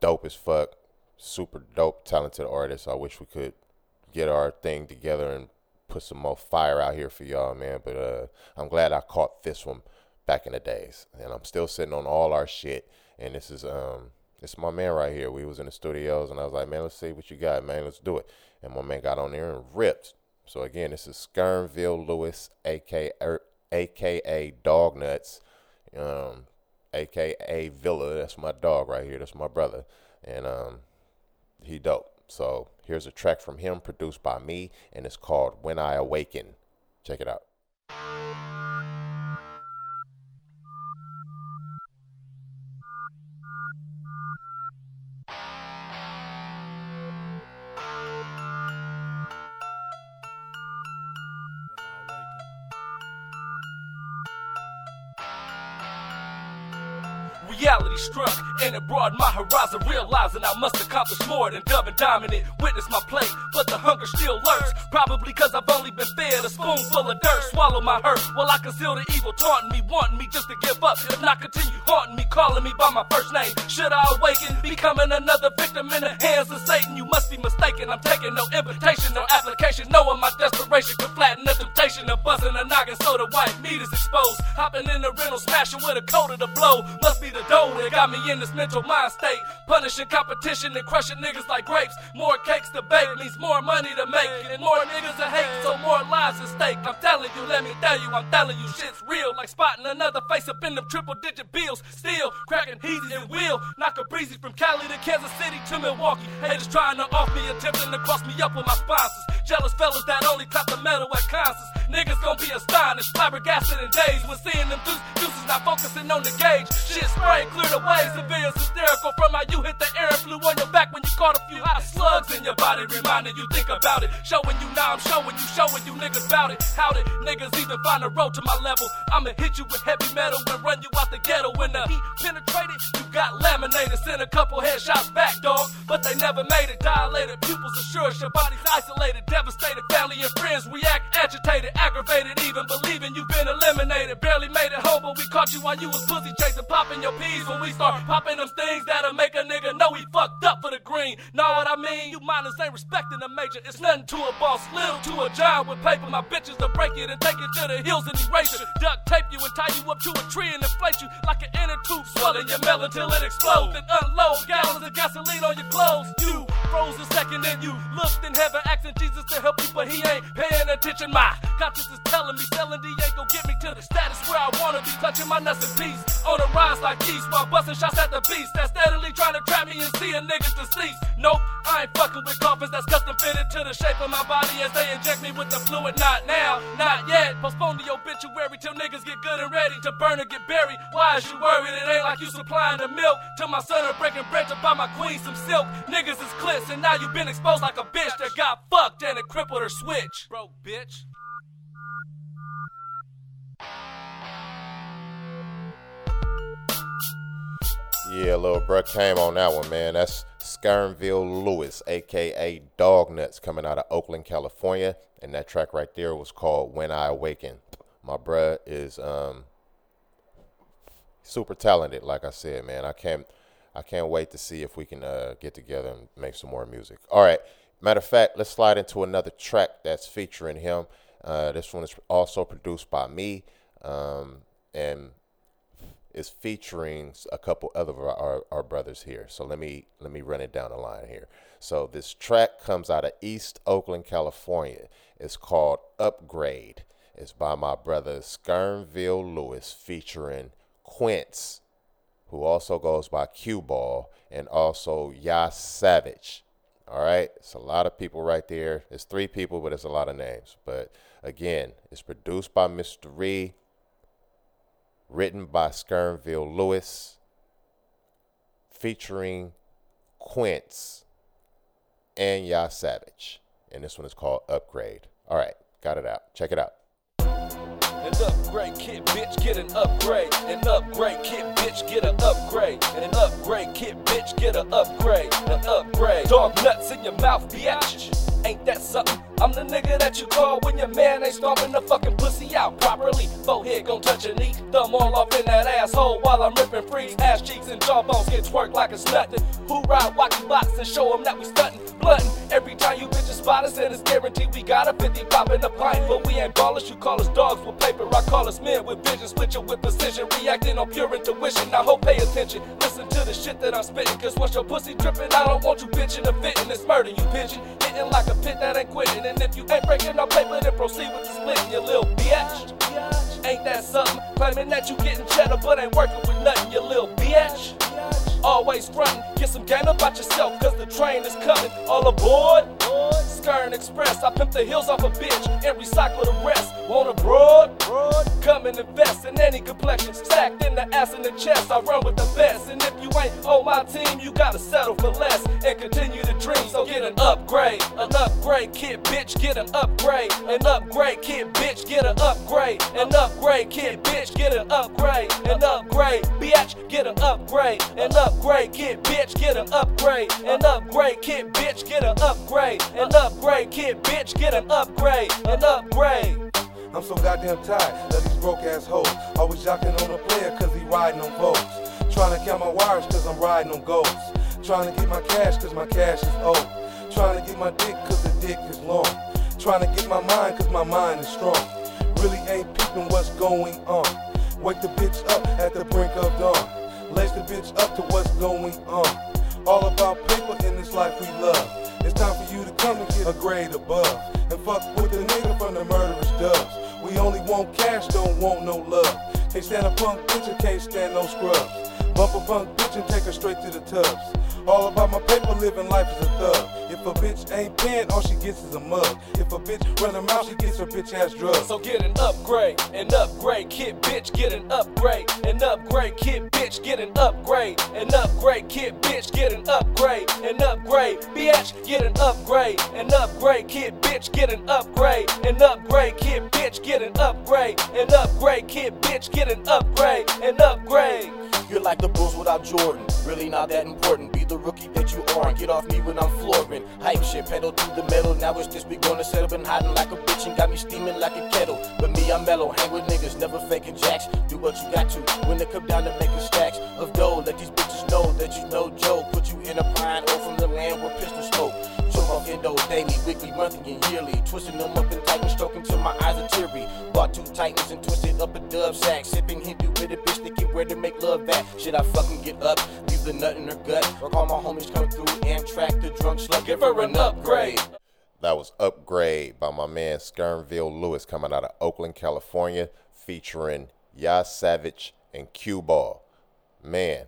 S2: dope as fuck. Super dope, talented artist. I wish we could get our thing together and put some more fire out here for y'all, man. But uh, I'm glad I caught this one back in the days, and I'm still sitting on all our shit. And this is um, it's my man right here. We was in the studios, and I was like, man, let's see what you got, man. Let's do it. And my man got on there and ripped. So again, this is Skernville Lewis, aka aka Dog Nuts, um, aka Villa. That's my dog right here. That's my brother, and um, he dope. So here's a track from him produced by me, and it's called When I Awaken. Check it out.
S9: Reality struck and it broadened my horizon, realizing I must accomplish more than dub and dominant. Witness my plate, but the hunger still lurks. Probably cause I've only been fed a spoonful of dirt. Swallow my hurt while I conceal the evil, taunting me, wanting me just to give up. If not, continue haunting me, calling me by my first name. Should I awaken, becoming another victim in the hands of Satan? You must be mistaken. I'm taking no invitation, no application, knowing my desperation could flatten the temptation of buzzing a noggin so the white meat is exposed. Hopping in the rental, smashing with a coat of the blow. Must be the dough that got me in this mental mind state. Punishing competition and crushing niggas like grapes. More cakes to bake means more money to make. And more niggas to hate, so more lives at stake. I'm telling you, let me tell you, I'm telling you, shit's real. Like spotting another face up in them triple digit bills. Still cracking heezy and wheel. Knock a breezy from Cali to Kansas City to Milwaukee. Haters trying to off me, attempting to cross me up with my sponsors. Jealous fellas that only clap the metal at concerts. Niggas gon' be astonished, flabbergasted in days when seeing them deuce, deuces not focusing on the gauge. Shit sprayed, cleared away, civilians hysterical from how you hit the air and flew on your back when you caught a few hot slugs in your body, reminding you think about it. Showing you now, I'm showing you, showing you niggas about it. How did niggas even find a road to my level? I'ma hit you with heavy metal and run you out the ghetto. When the heat penetrated, you got laminated, send a couple headshots back, dog. But they never made it. Dilated pupils assured your body's isolated, devastated. Family and friends react agitated, aggravated, even believing you've been eliminated. Barely made it home, but we caught you while you was pussy chasing, popping your peas when we start popping them things that'll make a nigga know he fucked up for the green. Know what I mean? You minors ain't respecting the major. It's nothing to a boss, little to a giant with paper. My bitches to break it and take it to the hills and erase it. Duct tape you and tie you up to a tree and inflate you like an inner tube, swelling your melon till it explodes. Then unload gallons of gasoline on your clothes. You froze a second and you looked in heaven, asking Jesus to help you, but he ain't paying attention. My conscience is telling me selling D ain't gon' get me to the status where I wanna be, clutching my nuts in peace. On the rise like geese while busting shots at the beast that's steadily trying to trap me and see a niggas deceased. Nope, I ain't fucking with coffins that's custom fitted to the shape of my body as they inject me with the fluid. Not now, not yet. Postpone the obituary till niggas get good and ready to burn or get buried. Why is you worried? It ain't like you supplying the milk to my son or breaking bread to buy my queen some silk. Niggas is clits and now you been exposed like a bitch that got fucked and it crippled her switch. Broke bitch.
S2: Yeah, little bruh came on that one, man. That's Skernville Lewis, aka Dog Nuts, coming out of Oakland, California. And that track right there was called When I Awaken. My bruh is um super talented, like I said, man. I can't I can't wait to see if we can uh, get together and make some more music. All right. Matter of fact, let's slide into another track that's featuring him. Uh, this one is also produced by me. Um, and is featuring a couple other of our, our, our, brothers here. So let me let me run it down the line here. So this track comes out of East Oakland, California. It's called Upgrade. It's by my brother Skernville Lewis featuring Quince, who also goes by Q Ball, and also Yas Savage. All right, it's a lot of people right there. It's three people, but it's a lot of names. But again, it's produced by MistaRye, written by Skernville Lewis, featuring Quince and Yas Savage. And this one is called Upgrade. All right, got it out. Check it out.
S9: An upgrade kit, bitch, get an upgrade. An upgrade kit, bitch, get an upgrade. An upgrade kit, bitch, get an upgrade. An upgrade. Dog nuts in your mouth, bitch. Ain't that something? I'm the nigga that you call when your man ain't stomping the fucking pussy out properly. Forehead gon' touch a knee, thumb all off in that asshole while I'm ripping freeze. Ass cheeks and jawbones get twerked like it's nothing. Who ride walkie box and show them that we stunting, blunting. Every time you bitches spot us, and it's guaranteed we got a 50 pop in the pint. But we ain't ballers, you call us dogs with paper. I call us men with vision, you with precision, reacting on pure intuition. Now, hope pay attention, listen to the shit that I'm spitting. Cause once your pussy dripping, I don't want you bitching or fitting. It's murder, you pigeon. Like a pit that ain't quitting. And if you ain't breaking no paper, then proceed with the splitting, you little bitch. Ain't that something? Claiming that you getting cheddar, but ain't working with nothing, you little bitch. Always frontin', get some game about yourself, cause the train is coming. All aboard? Skern Express, I pimp the heels off a bitch and recycle the rest. Want a broad? Come and invest in any complexion. Stacked in the ass and the chest, I run with the best. And if you ain't on my team, you gotta settle for less and continue to dream. So get an upgrade, an upgrade kid, bitch, get an upgrade. An upgrade kid, bitch, get an upgrade. An upgrade kid, bitch, get an upgrade. An upgrade, bitch, get an upgrade. An upgrade kid, bitch, get an upgrade. An upgrade kid, bitch, get an upgrade. An upgrade kid, bitch, get an upgrade. An upgrade.
S10: I'm so goddamn tired of these broke ass hoes. Always jocking on a player cause he riding on votes. Trying to count my wires cause I'm riding on goals. Trying to get my cash cause my cash is old. Trying to get my dick cause the dick is long. Trying to get my mind cause my mind is strong. Really ain't peeping what's going on. Wake the bitch up at the brink of dawn. Lace the bitch up to what's going on. All about paper in this life we love. It's time for you to come and get a grade above. And fuck with the nigga from the murderous dubs. We only want cash, don't want no love. Can't stand a punk bitch and can't stand no scrubs. Bump a punk bitch and take her straight to the tubs. All about my paper, living life is a thug. If a bitch ain't paying, all she gets is a mug. If a bitch run her mouth, she gets her bitch ass drugs.
S9: So get an upgrade, an upgrade, kid bitch, get an upgrade. An upgrade, kid bitch, get an upgrade. An upgrade, kid bitch, get an upgrade. An upgrade, bitch, get an upgrade. An upgrade, kid bitch, get an upgrade. An upgrade, kid bitch, get an upgrade. An upgrade, kid bitch, get an upgrade. An upgrade.
S11: You're like the Bulls without Jordan. Really not that important. Be the rookie that you are and get off me when I'm flooring. Hype shit, pedal to the metal. Now it's just we gonna set up and hiding like a bitch and got me steaming like a kettle. But me, I'm mellow. Hang with niggas, never faking jacks. Do what you got to when they come down to making stacks of dough. Let these bitches know that you know Joe. Put you in a pine or from the land where pistol smoke. Choke off endo daily, weekly, monthly, and yearly. Twisting them up and tighten, stroking till my eyes are teary. Bought two titans and twisted up a dub sack. Sipping Hindu with a bitch thinking where to make love at. Should I fucking get up, leave the nut in her gut, or call my homies come through Amtrak the drunk slut, give her an upgrade.
S2: That was Upgrade by my man Skernville Lewis coming out of Oakland, California, featuring Yas Savage and Q Ball. Man,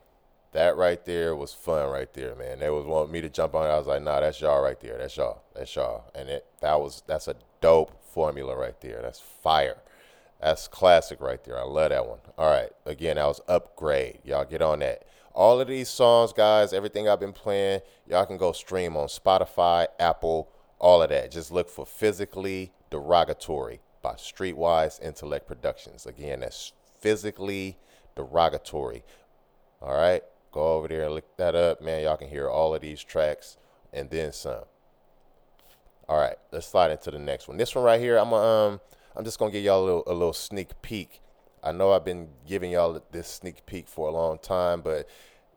S2: that right there was fun right there, man. They was wanting me to jump on it. I was like, nah, that's y'all right there. That's y'all. That's y'all. And it that was that's a dope formula right there. That's fire. That's classic right there. I love that one. All right. Again, that was Upgrade. Y'all get on that. All of these songs, guys, everything I've been playing, y'all can go stream on Spotify, Apple, all of that. Just look for Physically Derogatory by Streetwise Intellect Productions. Again, that's Physically Derogatory. All right. Go over there and look that up, man. Y'all can hear all of these tracks and then some. All right, let's slide into the next one. This one right here, I'm um, I'm just gonna give y'all a little, a little sneak peek. I know I've been giving y'all this sneak peek for a long time, but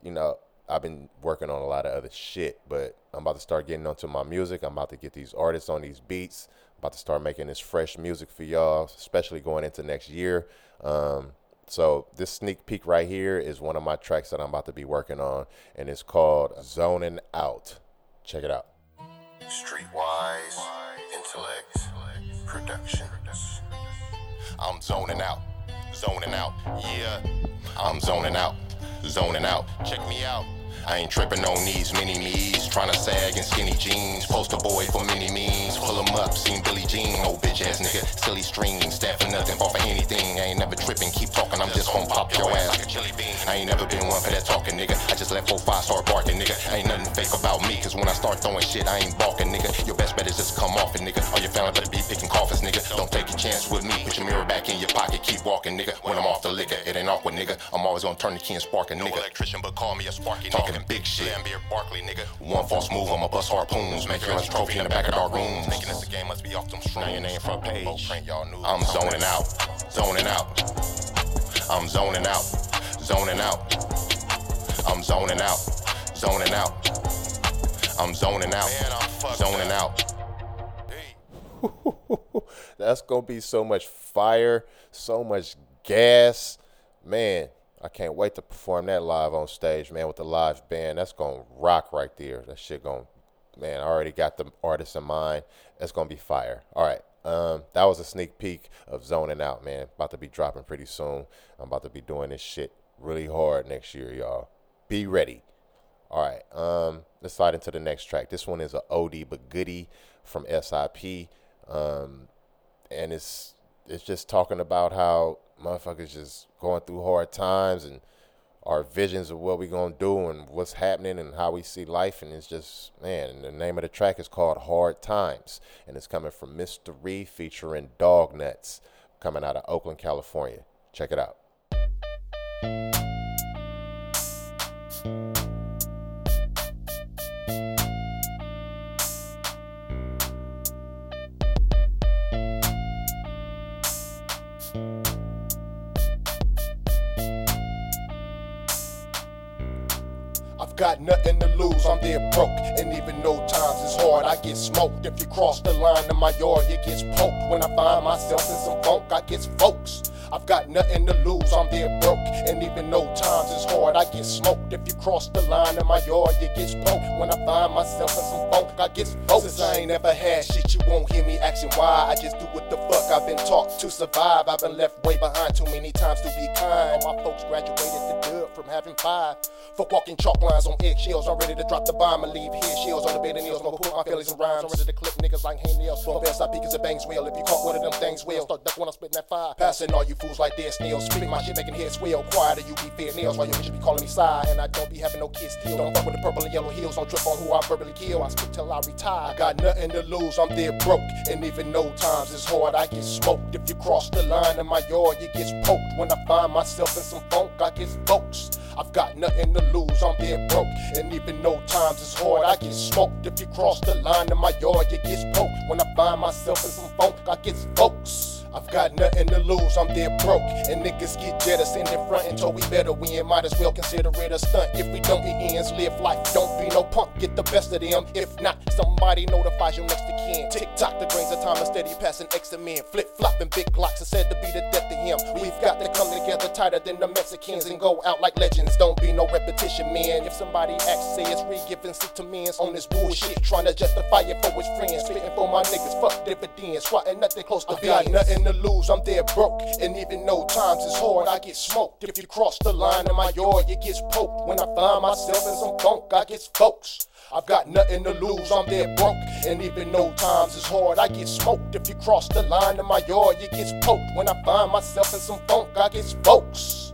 S2: you know, I've been working on a lot of other shit. But I'm about to start getting onto my music. I'm about to get these artists on these beats. I'm about to start making this fresh music for y'all, especially going into next year. Um, so this sneak peek right here is one of my tracks that I'm about to be working on, and it's called "Zoning Out." Check it out.
S1: Streetwise, intellect, productions. I'm zoning out, zoning out, yeah. I'm zoning out, zoning out. Check me out. I ain't tripping on these mini me's, trying to sag in skinny jeans. Poster boy for mini means, pull 'em up, seen Billie Jean. Old bitch ass nigga, silly string, staff for nothing, fall for anything. I ain't never tripping, keep talking, I'm just gon' pop your ass like a chili bean. I ain't never been one for that talking, nigga. I just let 4-5 start barking, nigga. Ain't nothing fake about me, cause when I start throwing shit, I ain't balking, nigga. Your best bet is just come off it, nigga. All your family better be picking coffins, nigga. Don't take a chance with me, put your mirror back in your pocket, keep walking, nigga. When I'm off the liquor, it ain't awkward, nigga. I'm always gonna turn the key and spark a nigga. No electrician, but call me a sparky Talking big shit. Lambert Barkley, nigga. One false move, I'ma bust harpoons. Make your trophy in the back of our rooms. Thinking this the game must be off them shrooms. Now your name front page. I'm zoning out, zoning out. I'm zoning out, zoning out. I'm zoning out, zoning out. I'm zoning out, zoning out.
S2: That's gonna be so much fire, so much gas. Man, I can't wait to perform that live on stage, man, with the live band. That's gonna rock right there. That shit gonna man, I already got the artist in mind. That's gonna be fire. All right. Um, that was a sneak peek of zoning out, man. About to be dropping pretty soon. I'm about to be doing this shit really hard next year, y'all. Be ready. All right. Um, let's slide into the next track. This one is a oldie but goodie from SIP. Um, and it's it's just talking about how motherfuckers just going through hard times and our visions of what we're gonna do and what's happening and how we see life. And it's just man the name of the track is called hard times. And it's coming from mr featuring dog nuts coming out of oakland california. Check it out
S3: got nothing to lose, I'm there broke. And even though times is hard, I get smoked. If you cross the line in my yard, it gets poked. When I find myself in some funk, I get folks. I've got nothing to lose, I'm there broke. And even though times is hard, I get smoked. If you cross the line in my yard, you gets poked. When I find myself in some funk, I get folks. Since I ain't ever had shit, you won't hear me asking why. I just do what the fuck I've been taught to survive. I've been left way behind too many times to be kind. All my folks graduated the dub from having five. Fuck walking chalk lines on eggshells. I'm ready to drop the bomb and leave head shells on the bed of nails. Gonna put my feelings in rhymes. I'm ready to clip niggas like hangnails. Bump ass, I peek a bangs wheel. If you caught one of them things, well, start duck when I'm spitting that fire. Passing all you fools like dead snails. Spitting my shit, making heads swell. Quieter, you be fair nails while your bitch be calling me side. And I don't be having no kids still. Don't fuck with the purple and yellow heels. Don't trip on who I verbally kill. I spit till I retire. Got nothing to lose. I'm there broke. And even though times is hard, I get smoked. If you cross the line in my yard, you gets poked. When I find myself in some funk, I get folks. I've got nothing to lose, I'm there broke. And even though times is hard, I get smoked. If you cross the line in my yard, you get poked. When I find myself in some funk, I get folks. I've got nothing to lose, I'm dead broke. And niggas get jettisoned in front until we better win. Might as well consider it a stunt. If we don't, it ends. Live life, don't be no punk. Get the best of them. If not, somebody notifies you next to kin. Tick tock, the grains of time are steady passing X to men. Flip flopping big glocks are said to be the death of him. We've got to come together tighter than the Mexicans and go out like legends. Don't be no repetition, man. If somebody acts, say it's re-giving sentiments on this bullshit. Trying to justify it for his friends. Spitting for my niggas, fuck dividends. Swatting nothing close to I got nothing to lose, I'm there broke. And even though times is hard, I get smoked. If you cross the line in my yard, you get poked. When I find myself in some funk, I get folks. I've got nothing to lose, I'm there broke. And even though times is hard, I get smoked. If you cross the line in my yard, you get poked. When I find myself in some funk, I get folks.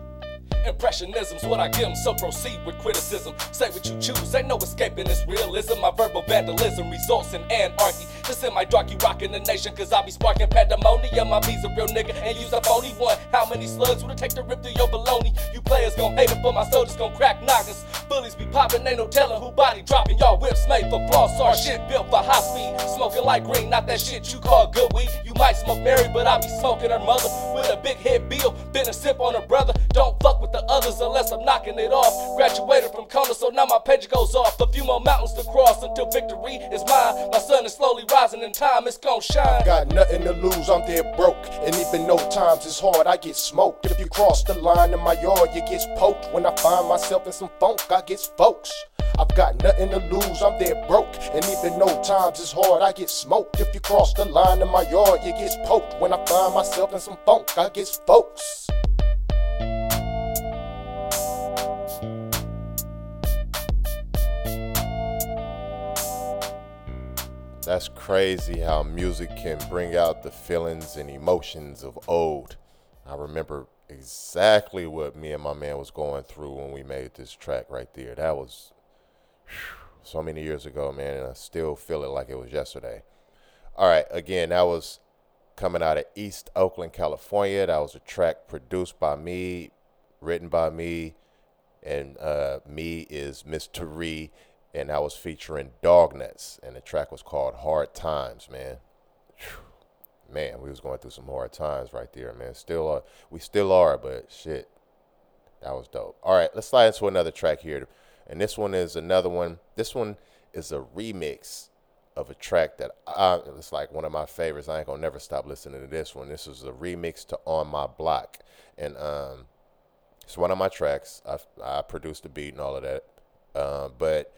S9: Impressionism's what I give 'em, so proceed with criticism. Say what you choose, ain't no escaping this realism. My verbal vandalism results in anarchy. Just in my darky rocking the nation, cause I be sparking pandemonium. My B's a real nigga and use a phony one. How many slugs would it take to rip through your baloney? You players gon' hate it, but my soldiers gon' crack knockers. Bullies be popping, ain't no telling who body dropping. Y'all whips made for floss, our shit built for high speed. Smoking like green, not that shit you call good weed. You might smoke Mary, but I be smoking her mother with a big head bill. Been a sip on her brother. Don't fuck with the others unless I'm knocking it off. Graduated from Kona, so now my page goes off. A few more mountains to cross until victory is mine. My sun is slowly rising in time, it's gon' shine.
S12: I Got nothing to lose, I'm dead broke. And even though times is hard, I get smoked. If you cross the line in my yard, you get poked. When I find myself in some funk, I get folks. I've got nothing to lose, I'm dead broke. And even though times is hard, I get smoked. If you cross the line in my yard, you get poked. When I find myself in some funk, I get folks.
S2: That's crazy how music can bring out the feelings and emotions of old. I remember exactly what me and my man was going through when we made this track right there. That was so many years ago, man, and I still feel it like it was yesterday. All right, again, that was coming out of East Oakland, California. That was a track produced by me, written by me, and uh, me is MistaRye, and I was featuring Dognuts, and the track was called Hard Times, man. Whew. Man, we was going through some hard times right there, man. Still, are, we still are, but shit, that was dope. All right, let's slide into another track here, and this one is another one. This one is a remix of a track that I, it's like one of my favorites. I ain't gonna never stop listening to this one. This is a remix to On My Block, and um, it's one of my tracks. I, I produced the beat and all of that, uh, but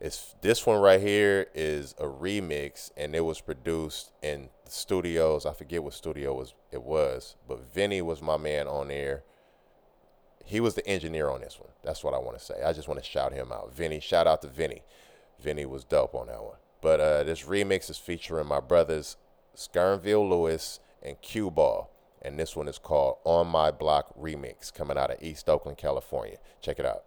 S2: it's this one right here is a remix, and it was produced in the studios. I forget what studio was it was, but Vinny was my man on there. He was the engineer on this one. That's what I want to say. I just want to shout him out. Vinny, shout out to Vinny. Vinny was dope on that one. But uh, this remix is featuring my brothers Skernville Lewis and Q Ball. And this one is called On My Block Remix, coming out of East Oakland, California. Check it out.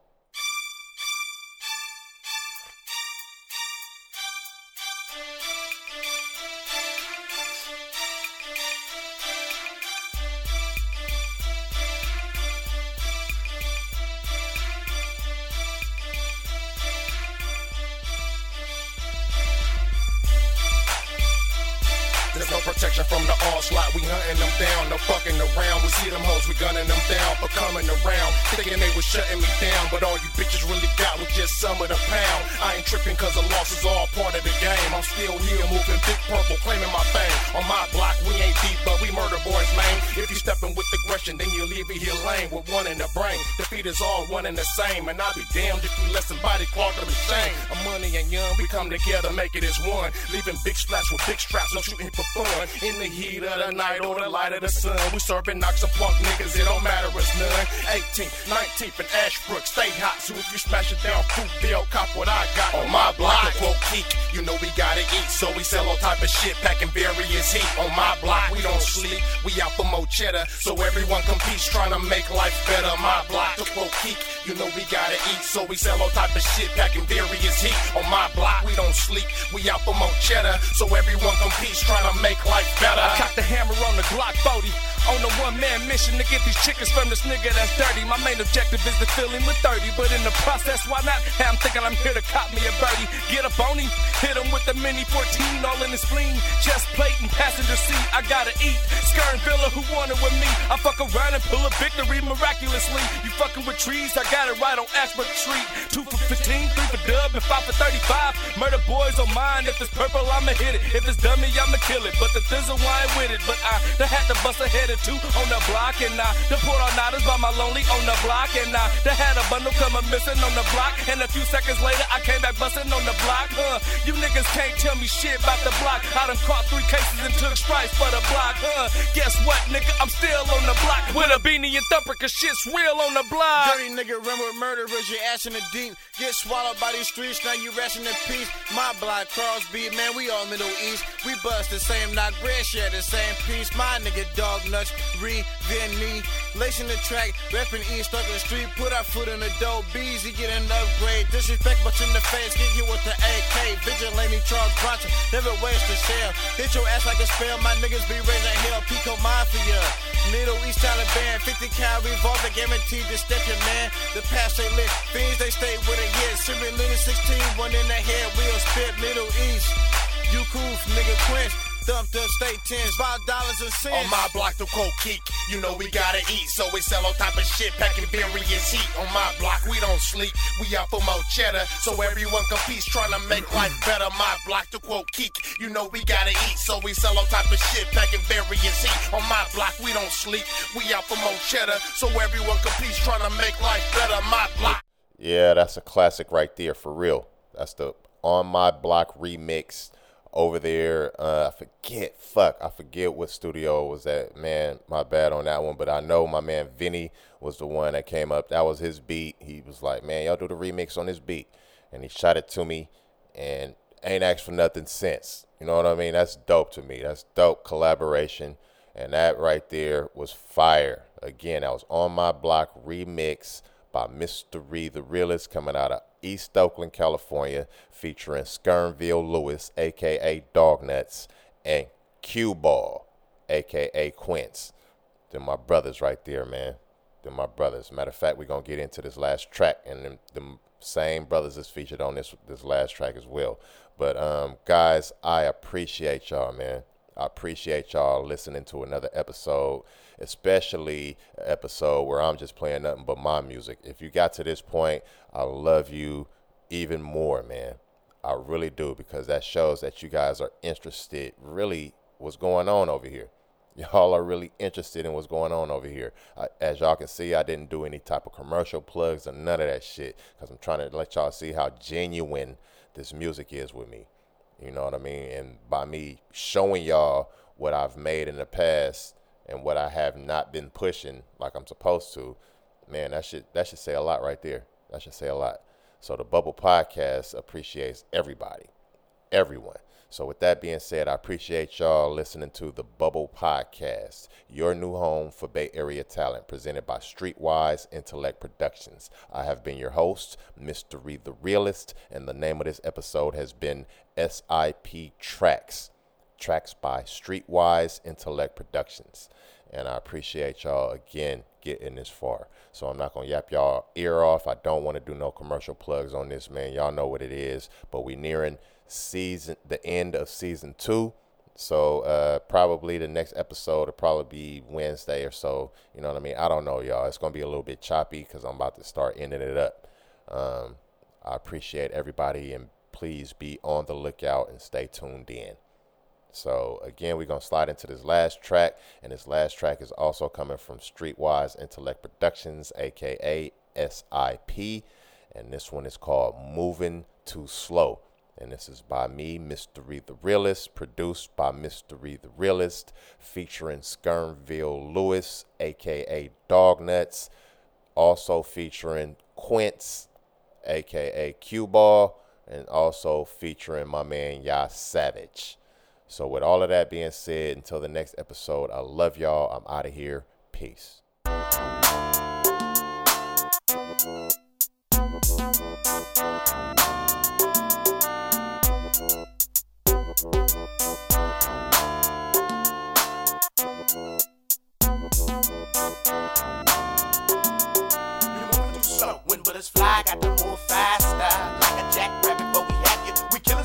S3: Protection from the onslaught. We hunting them down, no fucking around. We see them hoes, we gunning them down for coming around. Thinking they was shutting me down, but all you bitches really got was just some of the pound. I ain't tripping cause the loss is all part of the game. I'm still here moving big purple, claiming my fame. On my block, we ain't deep, but we murder boys, man. If you stepping with aggression, then you leave it here lame with one in the brain. Defeat is all one and the same, and I'll be damned if we let somebody clog them in shame. I'm money and young, we come together, make it as one. Leaving big splats with big straps, no shooting for fun. In the heat of the night or the light of the sun, we serving knocks and punk niggas, it don't matter us none. 18th, 19th, and Ashbrook, stay hot. So if you smash it down, fruit bill, cop what I got on my block. Quote Keek, you know we gotta eat, so we sell all type of shit, packing various heat. On my block, we don't sleep, we out for more cheddar, so everyone competes, trying to make life better. My block, to quote you know we gotta eat, so we sell all type of shit, packing various heat. On my block, we don't sleep, we out for more cheddar, so everyone competes, trying to make life better.
S9: I cocked the hammer on the Glock 40. On a one man mission to get these chickens from this nigga that's dirty. My main objective is to fill him with 30. But in the process, why not? Hey, I'm thinking I'm here to cop me a birdie. Get on him, hit him with the mini 14, all in his spleen. Chest plate and passenger seat. I gotta eat. Skirting Villa, who wanted with me? I fuck around and pull a victory miraculously. You fucking with trees, I got it right on Ashbrook Street. Two for 15, three for dub, and five for 35. Murder boys on mine. If it's purple, I'ma hit it. If it's dummy, I'ma kill it. But the thizzle, I ain't with it. But I had to bust a head on the block. And I done put on nighters by my lonely on the block. And I done had a bundle coming missing on the block. And a few seconds later, I came back busting on the block. Huh? You niggas can't tell me shit about the block. I done caught three cases and took stripes for the block. Huh? Guess what, nigga? I'm still on the block with a beanie and thumper, cause shit's real on the block.
S11: Dirty nigga run with murderers, your ass in the deep. Get swallowed by these streets, now you resting in peace. My block, Crosby, man, we all Middle East. We bust the same knock bread, share the same piece. My nigga dog nut
S13: Dutch, re. Lacing the track, repping E, stuck in the street, put our foot in the dough. Beezy get an upgrade. Disrespect, but in the face, get you with the AK. Vigilante Charles Bronson, never waste a shell. Hit your ass like a spell, my niggas be raising hell. Pico Mafia, Middle East Taliban, 50 cal revolver, guaranteed to step your man. The past they lit, fiends they stay with it, yeah. Syrian Little 16, one in the head, wheel spit, Middle East. You cool, nigga Quince. Thumped up state tens, five dollars and cents.
S14: On my block, the coke keek. You know we gotta eat, so we sell all type of shit, packing various heat. On my block, we don't sleep. We out for more cheddar, so everyone competes, trying to make life better. My block, the quote keek. You know we gotta eat, so we sell all type of shit, packing various heat. On my block, we don't sleep. We out for more cheddar, so everyone competes, trying to make life better. My block.
S2: Yeah, that's a classic right there for real. That's the On My Block remix over there. Uh, I forget, fuck, I forget what studio was that. Man, my bad on that one. But I know my man Vinny was the one that came up. That was his beat. He was like, man, y'all do the remix on this beat. And he shot it to me and ain't asked for nothing since. You know what I mean? That's dope to me. That's dope collaboration. And that right there was fire. Again, that was on my block remix by. Reed, the realist, coming out of East Oakland, California, featuring Skernville Lewis, aka Dognuts, and Q Ball, aka Quince. They're my brothers right there, man. They're my brothers. Matter of fact, we're gonna get into this last track, and them same brothers is featured on this this last track as well. But um, guys, I appreciate y'all, man. I appreciate y'all listening to another episode, especially episode where I'm just playing nothing but my music. If you got to this point, I love you even more, man. I really do because that shows that you guys are interested really what's going on over here. Y'all are really interested in what's going on over here. As y'all can see, I didn't do any type of commercial plugs or none of that shit because I'm trying to let y'all see how genuine this music is with me. You know what I mean? And by me showing y'all what I've made in the past and what I have not been pushing like I'm supposed to, man, that should that should say a lot right there. That should say a lot. So the Bubble Podcast appreciates everybody, everyone. So with that being said, I appreciate y'all listening to the Bubble Podcast, your new home for Bay Area talent, presented by Streetwise Intellect Productions. I have been your host, MistaRye the Realist, and the name of this episode has been SIP Tracks, tracks by Streetwise Intellect Productions. And I appreciate y'all again getting this far. So I'm not gonna yap y'all ear off. I don't want to do no commercial plugs on this, man. Y'all know what it is. But we nearing season the end of season two. So uh, probably the next episode will probably be Wednesday or so. You know what I mean? I don't know, y'all. It's gonna be a little bit choppy because I'm about to start ending it up. Um, I appreciate everybody and please be on the lookout and stay tuned in. So again, we're gonna slide into this last track, and this last track is also coming from Streetwise Intellect Productions, aka SIP, and this one is called "Moving Too Slow." And this is by me. Reed the Realist, produced by. Reed the Realist, featuring Skernville Lewis, aka Dognuts, also featuring Quince, aka Q Ball, and also featuring my man Yas Savage. So, with all of that being said, until the next episode, I love y'all. I'm out of here. Peace.
S6: When bullets fly, got move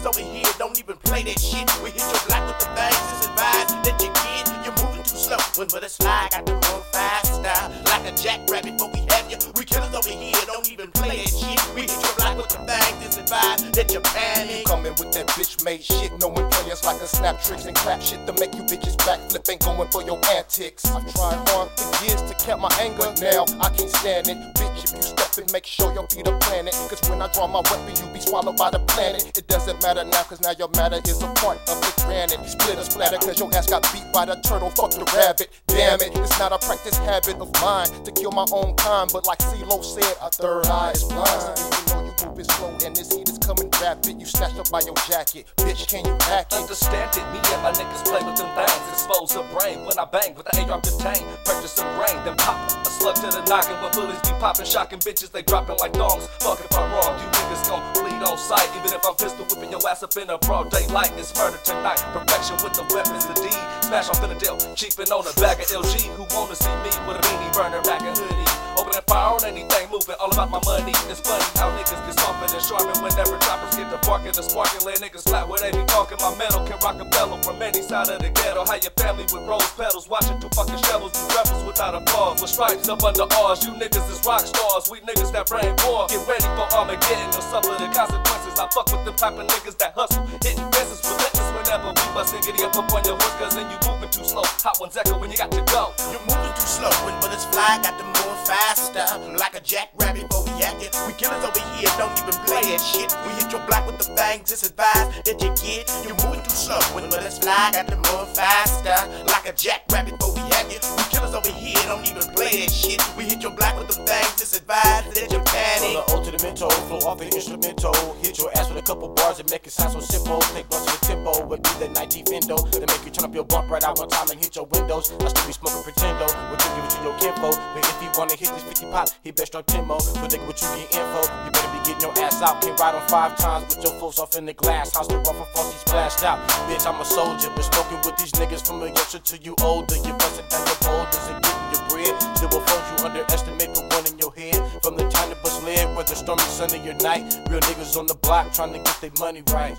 S6: over here, don't even play that shit. We hit your block with the things, it's advised that you get. you're moving too slow. When bullets fly, got to move faster. Like a jackrabbit, but we have you. We killers over here, don't even play that shit. We hit your block with the things, it's advised that you panic.
S3: Coming with that bitch made shit, knowing players like a snap tricks and clap shit to make you bitches backflip ain't going for your antics. I tried hard for years to cap my anger, now I can't stand it. Bitch, if you step in, make sure your feet are planted. Cause when I draw my weapon, you be swallowed by the planet. It doesn't matter now, cause now your matter is a part of the granite. Split or splatter, cause your ass got beat by the turtle, fuck the rabbit. Damn it, it's not a practice habit of mine to kill my own kind, but like CeeLo said, a third eye is blind.
S12: It's flow, and this heat is coming rapid. You snatched up by your jacket. Bitch, can you hack it?
S9: Understand it, me and my niggas play with them things. Expose the brain when I bang with the A drop detain. Purchase some brain, then pop a slug to the noggin. When bullies be popping, shocking bitches, they dropping like dogs. Fuck if I'm wrong, you niggas gon' bleed on sight. Even if I'm pistol whipping your ass up in a broad daylight, it's murder tonight. Perfection with the weapons, the D. Smash off in the deal, cheapin' on a bag of LG. Who wanna see me with a beanie burner, back and hoodie? Opening fire on anything moving, all about my money. It's funny how niggas get softer and sharpened whenever choppers get to barking and sparking. Let niggas slap where they be talking. My metal can rock a bellow from any side of the ghetto. How your family with rose petals, watching two fucking shovels, you rebels without a applause. With stripes up under ours, you niggas is rock stars. We niggas that brain war. Get ready for Armageddon or suffer the consequences. I fuck with them type of niggas that hustle, hitting fences relentless whenever we bustin'. Giddy up on your cause then you moving too slow. Hot ones echo when you got to go.
S6: You're moving too slow when bullets fly, got to move faster. Like a jackrabbit before we it. We killers over here, don't even play that shit. We hit your block with the fangs, it's advised that you get. You're moving too slow when bullets fly, got to move faster. Like a jackrabbit before we it. We killers over here, don't even shit. We hit your block with the fangs, it's advised that you panic.
S11: From the O to the mental, flow off the instrumental. Hit your ass with a couple bars and make it sound so simple. Take one to the tempo, would be the 19th endo. Then make you turn up your bump right out on time and hit your windows. I still be smoking pretendo, would you give it to your kinfo? But if you wanna hit this 50 pop, he best start Timo. But nigga, what you get info? You better be getting your ass out. Can't ride on five times with your folks off in the glass house. The rough and he splashed out. Bitch, I'm a soldier, been smoking with these niggas from a youngster to you older. You bustin' down your boulders and getting your bread. Still before you underestimate the one in your head. From the time the bus led, whether stormy sunny or night, real niggas on the block trying to get their money right.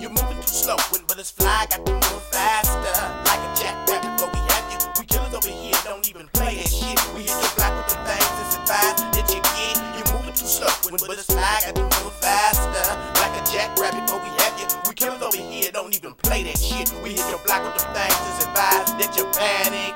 S6: You're moving too slow when bullets fly, got to move faster. Like a jackrabbit before we have you. We killers over here, don't even play that shit. We hit your block with the things, it's advised that you get. You're moving too slow when bullets fly, got to move faster. Like a jackrabbit before we have over here, don't even play that shit. We hit your block with the things, it's advised that you panic.